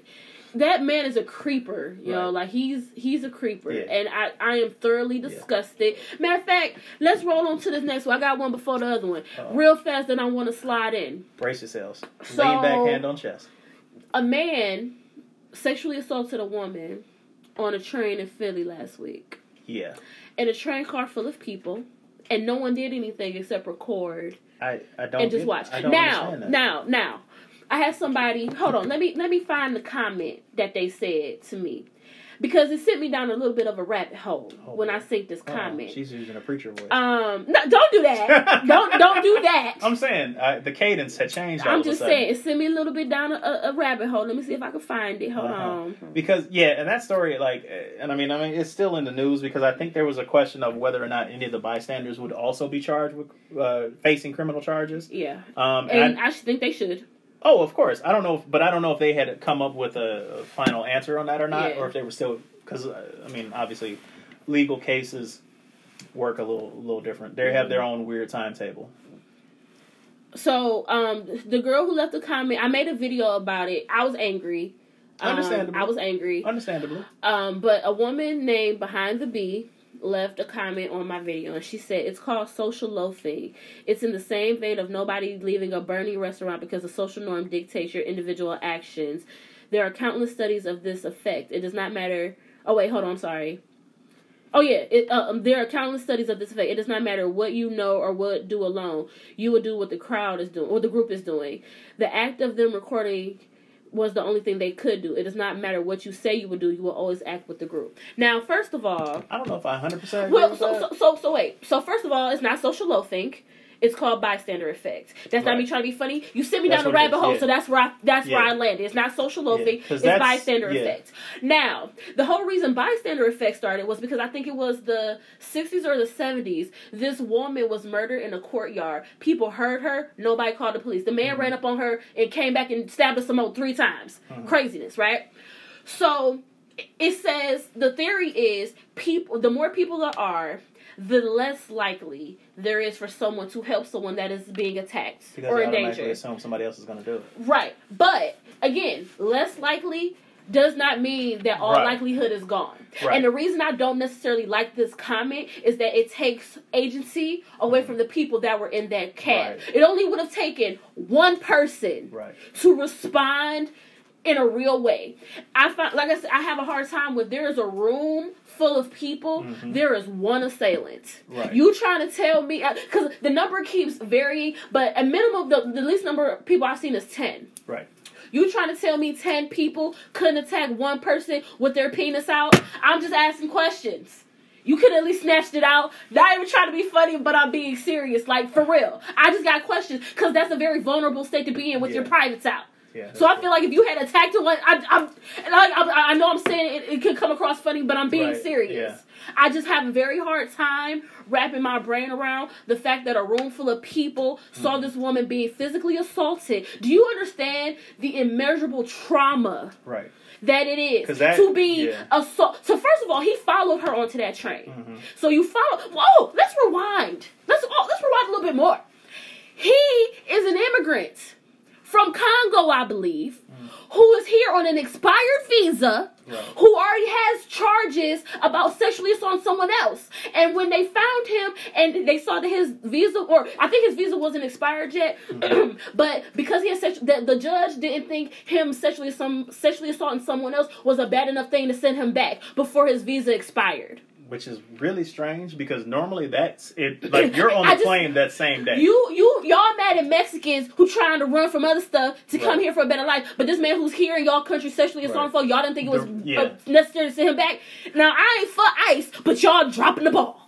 that man is a creeper. You know, Right. like he's he's a creeper, Yeah. and I I am thoroughly disgusted. Matter of fact, let's roll on to this next one. I got one before the other one, Uh-oh. real fast. Then I want to slide in. brace yourselves. So- Lean back, hand on chest. A man sexually assaulted a woman on a train in Philly last week, Yeah, in a train car full of people, and no one did anything except record I I don't and just get- watch. Now, now, now, I had somebody. Hold on, let me let me find the comment that they said to me because it sent me down a little bit of a rabbit hole Oh, when. I synced this Oh, comment. she's using a preacher voice. um, no, don't do that. (laughs) don't don't do that. I'm saying uh, the cadence had changed. I'm just saying it sent me a little bit down a, a, rabbit hole. Let me see if I can find it. Hold Uh-huh. on. because yeah, and that story, like, uh, and I mean, I mean, it's still in the news because I think there was a question of whether or not any of the bystanders would also be charged with uh, facing criminal charges. Yeah, Um, and and I, I should think they should. Oh, of course, I don't know, if, but I don't know if they had come up with a, final answer on that or not, Yeah. or if they were still because uh, I mean, obviously, legal cases work a little, a little different. They have their own weird timetable. So, um, the girl who left the comment, I made a video about it. I was angry. Um, Understandable. I was angry. Understandably, Um, but a woman named Behind the Bee left a comment on my video and she said it's called social loafing. It's in the same vein of nobody leaving a burning restaurant because the social norm dictates your individual actions. There are countless studies of this effect. It does not matter. Oh wait, hold on. I'm sorry. Oh yeah, it, uh, um, there are countless studies of this effect. It does not matter what you know or what do alone. You will do what the crowd is doing, what the group is doing. The act of them recording was the only thing they could do. It does not matter what you say you would do. You will always act with the group. Now, first of all, I don't know if I 100 percent. well, so, so so so wait. So first of all, it's not social loafing. It's called bystander effect. That's not me trying to be funny. You sent me That's down the rabbit hole, yeah. so that's where I that's where I landed. It's not social loafing. Yeah, it's bystander yeah. effect. Now, the whole reason bystander effect started was because I think it was the 60s or the 70s. This woman was murdered in a courtyard. People heard her. Nobody called the police. The man Mm-hmm. ran up on her and came back and stabbed her some more three times. Mm-hmm. Craziness, right? So it says the theory is people the more people there are the less likely there is for someone to help someone that is being attacked because or in automatically danger. assume somebody else is going to do it. Right. But again, less likely does not mean that all Right. likelihood is gone. Right. And the reason I don't necessarily like this comment is that it takes agency away from the people that were in that cab. Right. It only would have taken one person Right. to respond in a real way. I find, like I said, I have a hard time with there is a room full of people, there is one assailant. Mm-hmm. Right. You trying to tell me because the number keeps varying, but a minimum the, the least number of people I've seen is ten. Right. You trying to tell me ten people couldn't attack one person with their penis out? I'm just asking questions. You could at least snatched it out. Not even trying to be funny, but I'm being serious. Like for real. I just got questions because that's a very vulnerable state to be in with your Yeah. privates out. Yeah. So I feel like if you had attacked one, I, I'm, and I, I, I know I'm saying it, it could come across funny, but I'm being Right, serious. yeah. I just have a very hard time wrapping my brain around the fact that a room full of people saw Mm-hmm. this woman being physically assaulted. Do you understand the immeasurable trauma right. that it is that- to be yeah. assault? So first of all, he followed her onto that train. Mm-hmm. So you follow. Whoa, let's rewind. Let's oh, let's rewind a little bit more. He is an immigrant from Congo, I believe, who is here on an expired visa, Right. who already has charges about sexually assaulting someone else. And when they found him and they saw that his visa, or I think his visa wasn't expired yet, mm-hmm. (clears throat) but because he had sex, the, the judge didn't think him sexually some sexually assaulting someone else was a bad enough thing to send him back before his visa expired. Which is really strange because normally that's it. Like (laughs) you're on the just- plane that same day. You, you, y'all mad at Mexicans who trying to run from other stuff to come here for a better life, but this man who's here in y'all country sexually assaulting Right. folk, y'all didn't think it was The- yeah. necessary to send him back. Now I ain't for ICE, but y'all dropping the ball.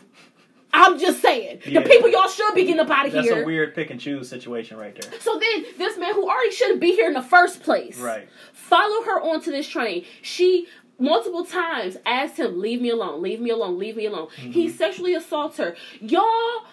I'm just saying, Yeah. the people y'all should be getting up out of here. That's a weird pick and choose situation right there. so then, this man who already shouldn't be here in the first place, Right. follow her onto this train. She multiple times asked him, "Leave me alone, leave me alone, leave me alone." He Mm-hmm. sexually assaults her. Y'all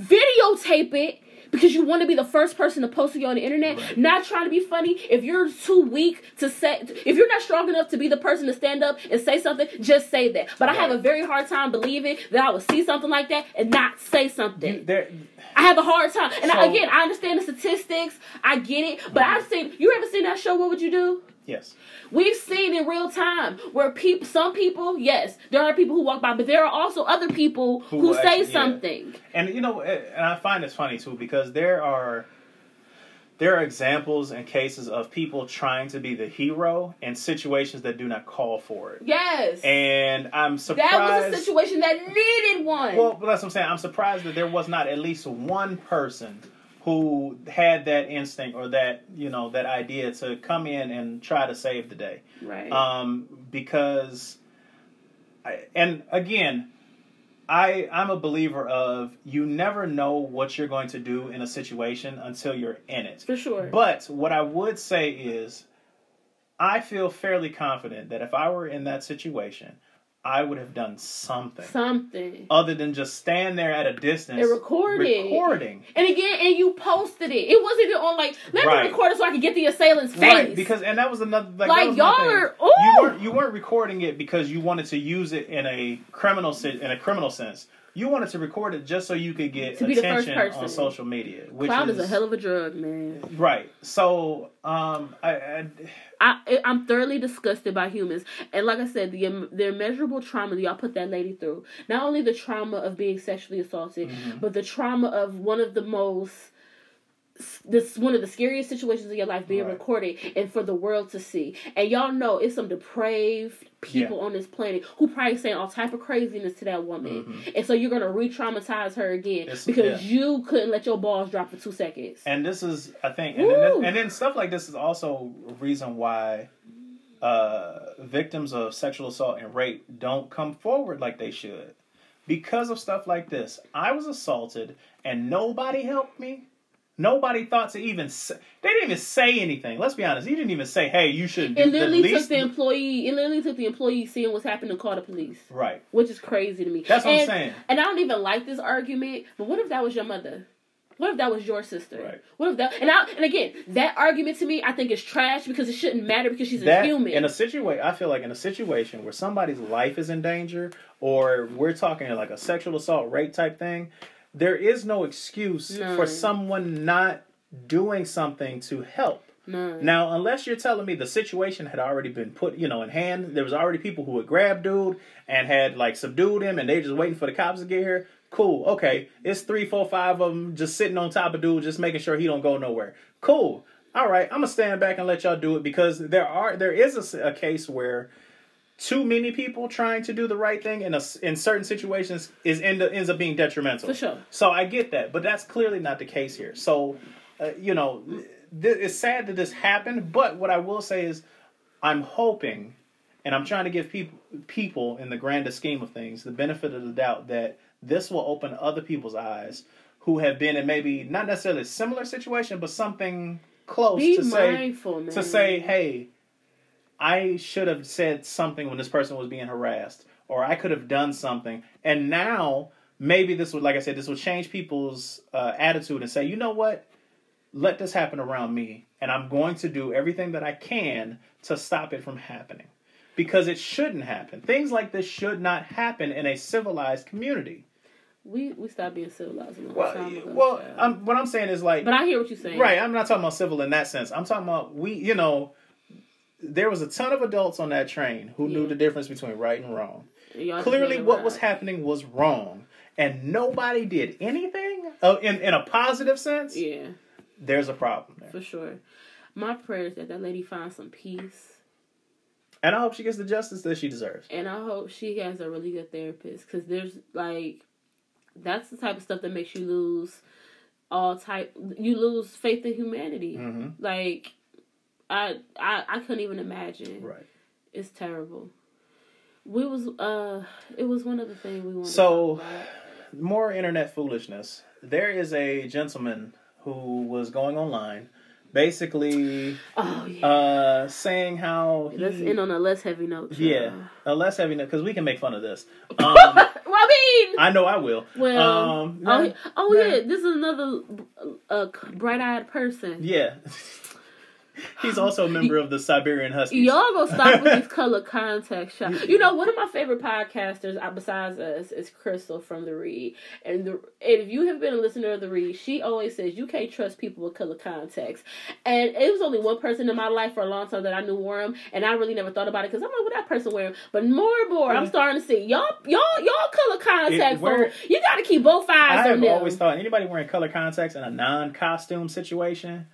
videotape it because you want to be the first person to post it on the internet. Right. Not trying to be funny. If you're too weak to say, if you're not strong enough to be the person to stand up and say something, just say that. But I have a very hard time believing that I would see something like that and not say something. You, there, I have a hard time. And I, again, I understand the statistics. I get it. But I've seen. You ever seen that show? What would you do? Yes. We've seen in real time where people, some people, yes, there are people who walk by, but there are also other people who, Who say actually- yeah. something. And you know, eh, and I find this funny too because there are there are examples and cases of people trying to be the hero in situations that do not call for it. Yes, And I'm surprised. that was a situation that needed one. Well, that's what I'm saying. I'm surprised that there was not at least one person who had that instinct or that you know that idea to come in and try to save the day. right. Um, because, I, and again, I I'm a believer of you never know what you're going to do in a situation until you're in it. For sure. But what I would say is, I feel fairly confident that if I were in that situation, I would have done something something. other than just stand there at a distance And record it. recording. And again, and you posted it. It wasn't even on like let Right. me record it so I can get the assailant's face. Right, because and that was another like, Like, y'all are- you weren't you weren't recording it because you wanted to use it in a criminal in a criminal sense. You wanted to record it just so you could get To be the first attention person. on social media, which cloud is, is a hell of a drug, man. right. So, um, I, I I I'm thoroughly disgusted by humans, and like I said, the the immeasurable trauma that y'all put that lady through. Not only the trauma of being sexually assaulted, Mm-hmm. but the trauma of one of the most this one of the scariest situations in your life being Right. recorded and for the world to see. And y'all know it's some depraved people on this planet who probably saying all type of craziness to that woman. And so you're gonna re-traumatize her again It's- because yeah. you couldn't let your balls drop for two seconds. And this is, I think, and then, and then stuff like this is also a reason why uh, victims of sexual assault and rape don't come forward like they should. Because of stuff like this, I was assaulted and nobody helped me. Nobody thought to even say, they didn't even say anything. Let's be honest. He didn't even say, "Hey, you should It the literally least." took the employee. It literally took the employee seeing what's happening to call the police, right. which is crazy to me. That's what I'm and, saying. And I don't even like this argument. But what if that was your mother? What if that was your sister? Right. What if that? And I, and again, that argument to me, I think is trash because it shouldn't matter because she's a human. in a situation i feel like in a situation where somebody's life is in danger or we're talking like a sexual assault rape type thing there is no excuse None. for someone not doing something to help no. now unless you're telling me the situation had already been put you know in hand there was already people who had grabbed dude and had like subdued him and they just waiting for the cops to get here cool okay it's three four five of them just sitting on top of dude just making sure he don't go nowhere cool all right i'm gonna stand back and let y'all do it because there are there is a case where too many people trying to do the right thing in a in certain situations is end up, ends up being detrimental For sure. so i get that but that's clearly not the case here so uh, you know th- it's sad that this happened but what i will say is i'm hoping and i'm trying to give people people in the grandest scheme of things the benefit of the doubt that this will open other people's eyes who have been in maybe not necessarily a similar situation but something close Be to say mindful, man. to say, hey, I should have said something when this person was being harassed, or I could have done something, and now maybe this would, like I said, this would change people's uh, attitude and say, you know what, let this happen around me, and I'm going to do everything that I can to stop it from happening, because it shouldn't happen. Things like this should not happen in a civilized community. we we stopped being civilized a long Well, time ago. well, child. um, what I'm saying is like, but I hear what you're saying. Right, I'm not talking about civil in that sense. I'm talking about we, you know, there was a ton of adults on that train who knew the difference between right and wrong. Y'all Clearly, what was happening was wrong, and nobody did anything uh, in in a positive sense. Yeah, There's a problem there, for sure. My prayer is that that lady finds some peace, and I hope she gets the justice that she deserves. and I hope she has a really good therapist because there's like, that's the type of stuff that makes you lose all type. You lose faith in humanity. hmm Like, I I I couldn't even imagine. Right. It's terrible. We was uh, it was one of the things we wanted. So-. More internet foolishness. There is a gentleman who was going online, basically oh yeah. uh, saying how he, Let's end on a less heavy note. yeah, a less heavy note because we can make fun of this. (laughs) Um, well, I mean, I know I will. well, um, oh, oh yeah, this is another uh, bright-eyed person. Yeah. (laughs) He's also a member of the Siberian Huskies. Y'all gonna stop with these (laughs) color contact shots. You know, one of my favorite podcasters uh, besides us is Crissle from The Read. And, the, and if you have been a listener of The Read, she always says you can't trust people with color contacts. And it was only one person in my life for a long time that I knew wore them, and I really never thought about it because I'm like, what that person wearing? But more and more, I'm starting to see y'all, y'all, y'all color contact. It- where- you got to keep both eyes I have always thought anybody wearing color contacts in a non-costume situation,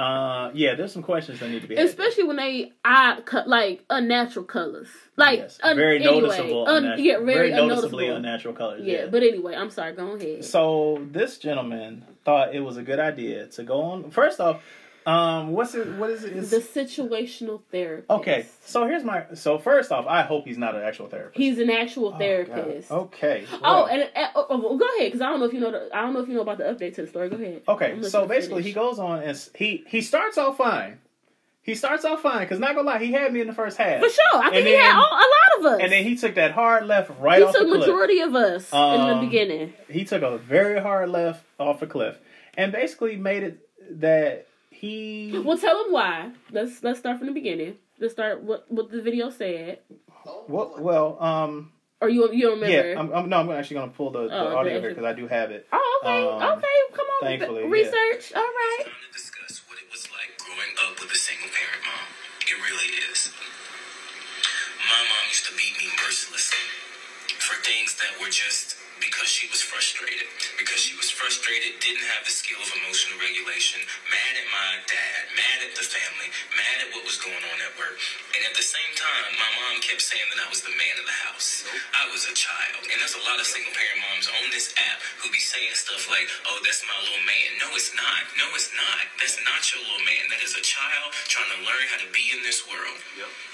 uh, yeah, there's some questions that need to be. had. Especially when they odd, co- like unnatural colors, like Yes, un- very anyway, noticeable, un- unnatural- yeah, very, noticeably unnatural colors. Yeah, Yeah, but anyway, I'm sorry. Go ahead. so this gentleman thought it was a good idea to go on. First off, um, what's it? What is it? It's- the situational therapist. okay, so here's my. So first off, I hope he's not an actual therapist. he's an actual Oh, therapist. Okay. Oh, and, and oh, oh, go ahead, because I don't know if you know. The, I don't know if you know about the update to the story. Go ahead. Okay, so basically he goes on and he he starts off fine. He starts off fine because not gonna lie, he had me in the first half, for sure. I think And he had all, a lot of us. and then he took that hard left right he off took the cliff. majority of us in the Um, beginning. He took a very hard left off a cliff, and basically made it that he. Well, tell him why. Let's let's start from the beginning. Let's start what what the video said. Well, well, um, Or you you don't remember? yeah, I'm, I'm no, I'm actually gonna pull the, the Oh, audio okay. here because I do have it. oh, okay, um, okay. Come on, thankfully, yeah. research. All right. time to discuss what it was like growing up with a single parent mom. It really is. My mom used to beat me mercilessly for things that were just because she was frustrated. Because she was frustrated didn't have the skill of emotional regulation, mad at my dad, mad at the family, mad at what was going on at work. And at the same time, my mom kept saying that I was the man of the house. I was a child. And there's a lot of single parent moms on this app who be saying stuff like, oh, that's my little man. No, it's not. No, it's not. That's not your little man. That is a child trying to learn how to be in this world.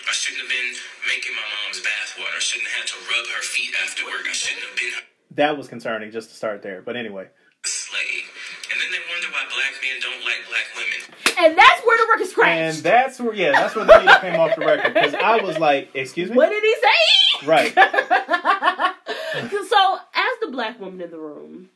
I shouldn't have been making my mom's bathwater. I shouldn't have had to rub her feet after work. I shouldn't have been her That was concerning just to start there. But anyway. And then they wonder why black men don't like black women. And that's where the record and that's where yeah, that's where the needle came off the record because I was like, excuse me, what did he say? right? (laughs) so as the black woman in the room,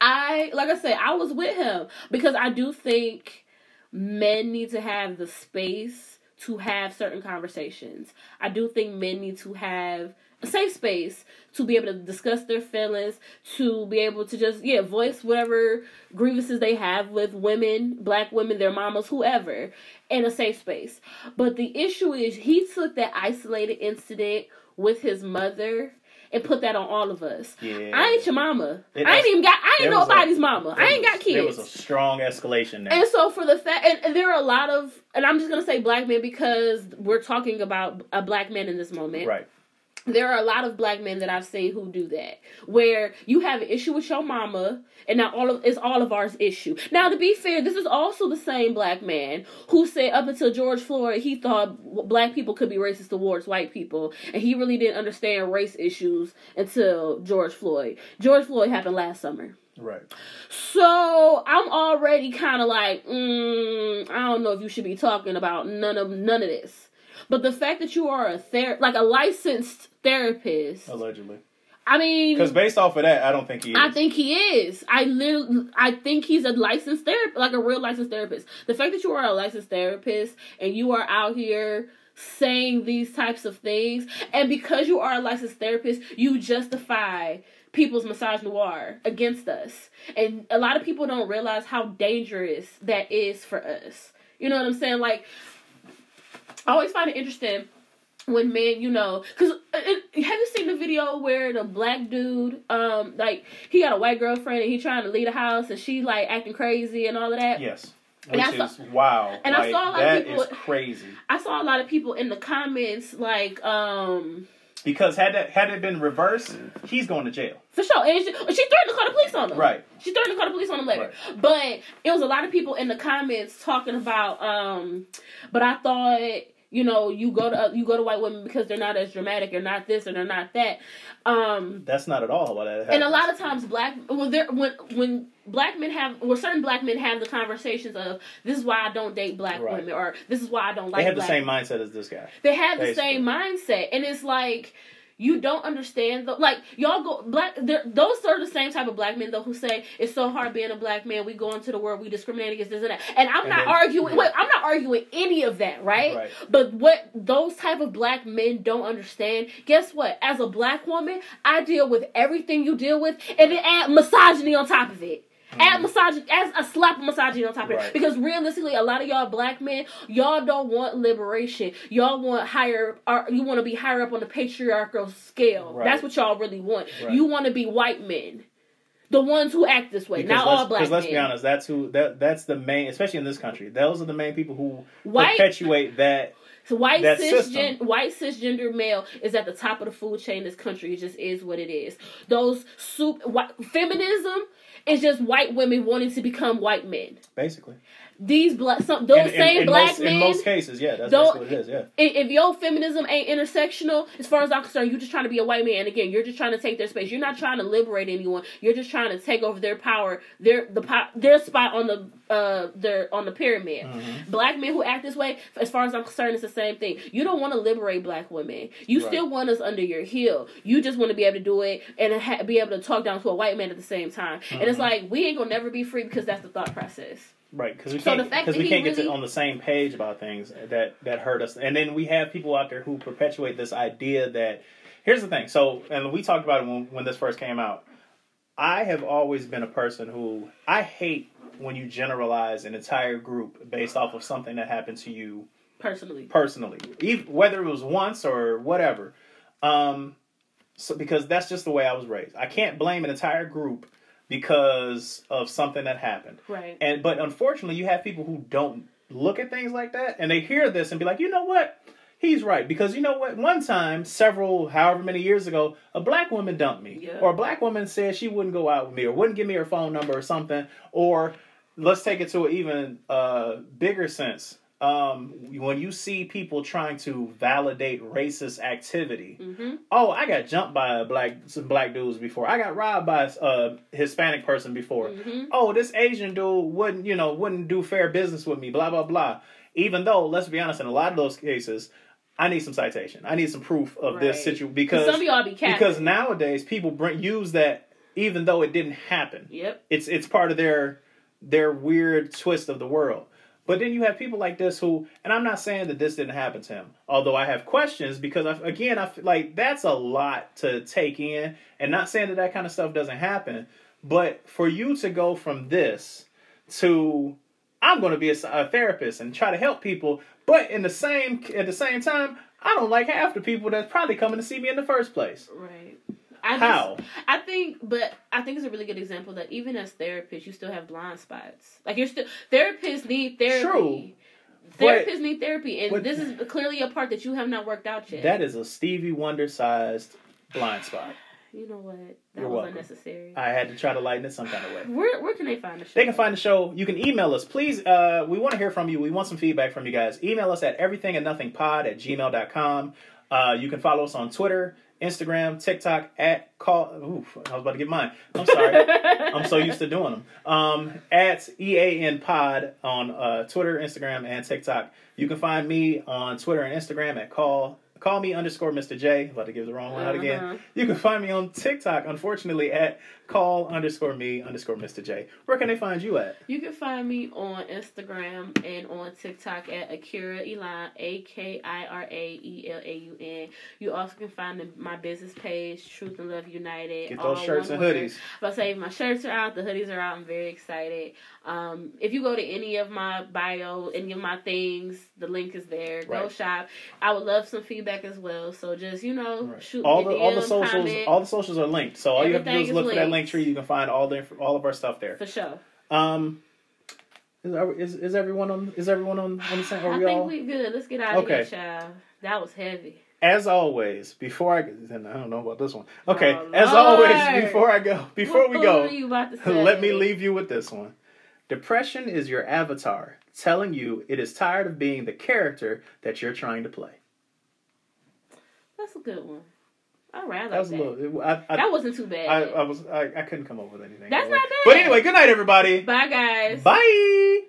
I like I said, I was with him because I do think men need to have the space to have certain conversations. I do think men need to have a safe space to be able to discuss their feelings, to be able to just yeah, voice whatever grievances they have with women, black women, their mamas, whoever, in a safe space. But the issue is he took that isolated incident with his mother and put that on all of us. Yeah. I ain't your mama. It- I ain't even got. I ain't was a- nobody's mama. I ain't got kids. There was a strong escalation there. And so for the fact, and, and there are a lot of, and I'm just gonna say black men because we're talking about a black man in this moment. right. There are a lot of black men that I've seen who do that, where you have an issue with your mama, and now all of it's all of ours issue. Now, to be fair, this is also the same black man who said up until George Floyd, he thought black people could be racist towards white people, and he really didn't understand race issues until George Floyd. George Floyd happened last summer. Right. So I'm already kind of like, mm, I don't know if you should be talking about none of none of this. But the fact that you are a ther- like a licensed therapist, Allegedly. I mean, Because based off of that, I don't think he is. I think he is. I literally, I think he's a licensed therapist, like a real licensed therapist. The fact that you are a licensed therapist and you are out here saying these types of things, and because you are a licensed therapist, you justify people's misogynoir against us. And a lot of people don't realize how dangerous that is for us. You know what I'm saying? Like, I always find it interesting when men, you know, because have you seen the video where the black dude, um, like he got a white girlfriend and he trying to leave the house and she like acting crazy and all of that. Yes. And Which I saw- is wow. and I like, saw a lot of people- is crazy. I saw a lot of people in the comments like, um, Because had that had it been reversed, he's going to jail. for sure, and she, she threatened to call the police on him. Right. She threatened to call the police on him later. But it was a lot of people in the comments talking about, um, but I thought. You know, you go to you go to white women because they're not as dramatic, or not this, or they're not that. Um, That's not at all what that and a lot of times black when there when when black men have well certain black men have the conversations of this is why I don't date black Right. women or this is why I don't like black. they have the same mindset as this guy. they have the same mindset and it's like you don't understand though like y'all go black those are the same type of black men though who say it's so hard being a black man. We go into the world we discriminate against this and that. And i'm And not then- arguing wait i'm not arguing any of that right? Right. but what those type of black men don't understand guess what? As a black woman i deal with everything you deal with and then add misogyny on top of it Add misogyny, as a slap of misogyny on top of it. Mm-hmm. Because realistically, a lot of y'all black men, y'all don't want liberation. Y'all want higher, or you want to be higher up on the patriarchal scale. Right. That's what y'all really want. Right. You want to be white men, the ones who act this way, Because not all black because let's be honest, that's who that that's the main, especially in this country. Those are the main people who White- perpetuate that. So white that cisgen white white cisgender male is at the top of the food chain in this country. It just is what it is. Those soup white, feminism is just white women wanting to become white men. Basically, These black some those in, in- same in black most, men. in most cases, yeah, that's basically what it is. Yeah, if your feminism ain't intersectional, as far as I'm concerned, you're just trying to be a white man. And again, you're just trying to take their space. You're not trying to liberate anyone. You're just trying to take over their power, their the po- their spot on the uh their on the pyramid. Mm-hmm. Black men who act this way, as far as I'm concerned, it's the same thing. You don't want to liberate black women. You Right. still want us under your heel. You just want to be able to do it and ha- be able to talk down to a white man at the same time. And Mm-hmm. it's like we ain't gonna never be free because that's the thought process. Right. Because we So the can't fact because we can't get really- to, on the same page about things that that hurt us, and then we have people out there who perpetuate this idea that here's the thing. So, and we talked about it when when this first came out. I have always been a person who I hate when you generalize an entire group based off of something that happened to you Personally, personally, even, whether it was once or whatever. Um, so because that's just the way I was raised. I can't blame an entire group because of something that happened. Right. And but unfortunately, you have people who don't look at things like that, and they hear this and be like, you know what? He's right because you know what? One time, several, however many years ago, a black woman dumped me, Yeah. or a black woman said she wouldn't go out with me, or wouldn't give me her phone number or something. Or let's take it to an even uh, bigger sense. Um, when you see people trying to validate racist activity, Mm-hmm. oh, I got jumped by a black some black dudes before. I got robbed by a Hispanic person before. Mhm. Oh, this Asian dude wouldn't you know wouldn't do fair business with me. Blah blah blah. Even though, let's be honest, in a lot of those cases, I need some citation. I need some proof of this situation because some of y'all be capping. because nowadays people bring use that even though it didn't happen. Yep. It's it's part of their their weird twist of the world. But then you have people like this who, and I'm not saying that this didn't happen to him, although I have questions because I, again, I feel like that's a lot to take in, and not saying that that kind of stuff doesn't happen, but for you to go from this to I'm going to be a, a therapist and try to help people, but in the same at the same time, I don't like half the people that's probably coming to see me in the first place. Right. I How? Just, I think, but I think it's a really good example that even as therapists, you still have blind spots. Like you're still therapists need therapy. True. Therapists need therapy, and but- this is clearly a part that you have not worked out yet. That is a Stevie Wonder sized blind spot. you know what? That You're was welcome. unnecessary. I had to try to lighten it some kind of way. where where can they find the show? They can find the show. You can email us. Please, uh, we want to hear from you. We want some feedback from you guys. Email us at everythingandnothingpod at gmail.com. Uh, you can follow us on Twitter, Instagram, TikTok at call. Oof, I was about to get mine. I'm sorry. (laughs) I'm so used to doing them. Um, at EAN Pod on uh, Twitter, Instagram, and TikTok. You can find me on Twitter and Instagram at call call me underscore Mr. J. About to give the wrong one out Uh-huh. again. You can find me on TikTok, unfortunately, at call underscore me underscore Mr. J. Where can they find you at? You can find me on Instagram and on TikTok at Akira Elaun, A K I R A E L A U N. You also can find the, my business page, Truth and Love United. Get those shirts and word. hoodies. But say my shirts are out, the hoodies are out. I'm very excited. Um, if you go to any of my bio, any of my things, the link is there. Go Right. shop. I would love some feedback as well. So just you know, Right. shoot all me the a all the socials comment, all the socials are linked. So all you have to do is is look for that linked. Tree. You can find all the all of our stuff there. for sure. Um, is, is, is everyone on is everyone on, on the same? Are I we think all? we good. Let's get out of Okay. here, child. That was heavy. As always, before I then I don't know about this one. Okay, Oh, as always, before I go, before What we go, are you about to say? let me leave you with this one. Depression is your avatar telling you it is tired of being the character that you're trying to play. That's a good one. All right, I like That was that. a little. I, I, that wasn't too bad. I, I was. I, I couldn't come up with anything. That's anyway. not bad. But anyway, good night, everybody. Bye, guys. Bye.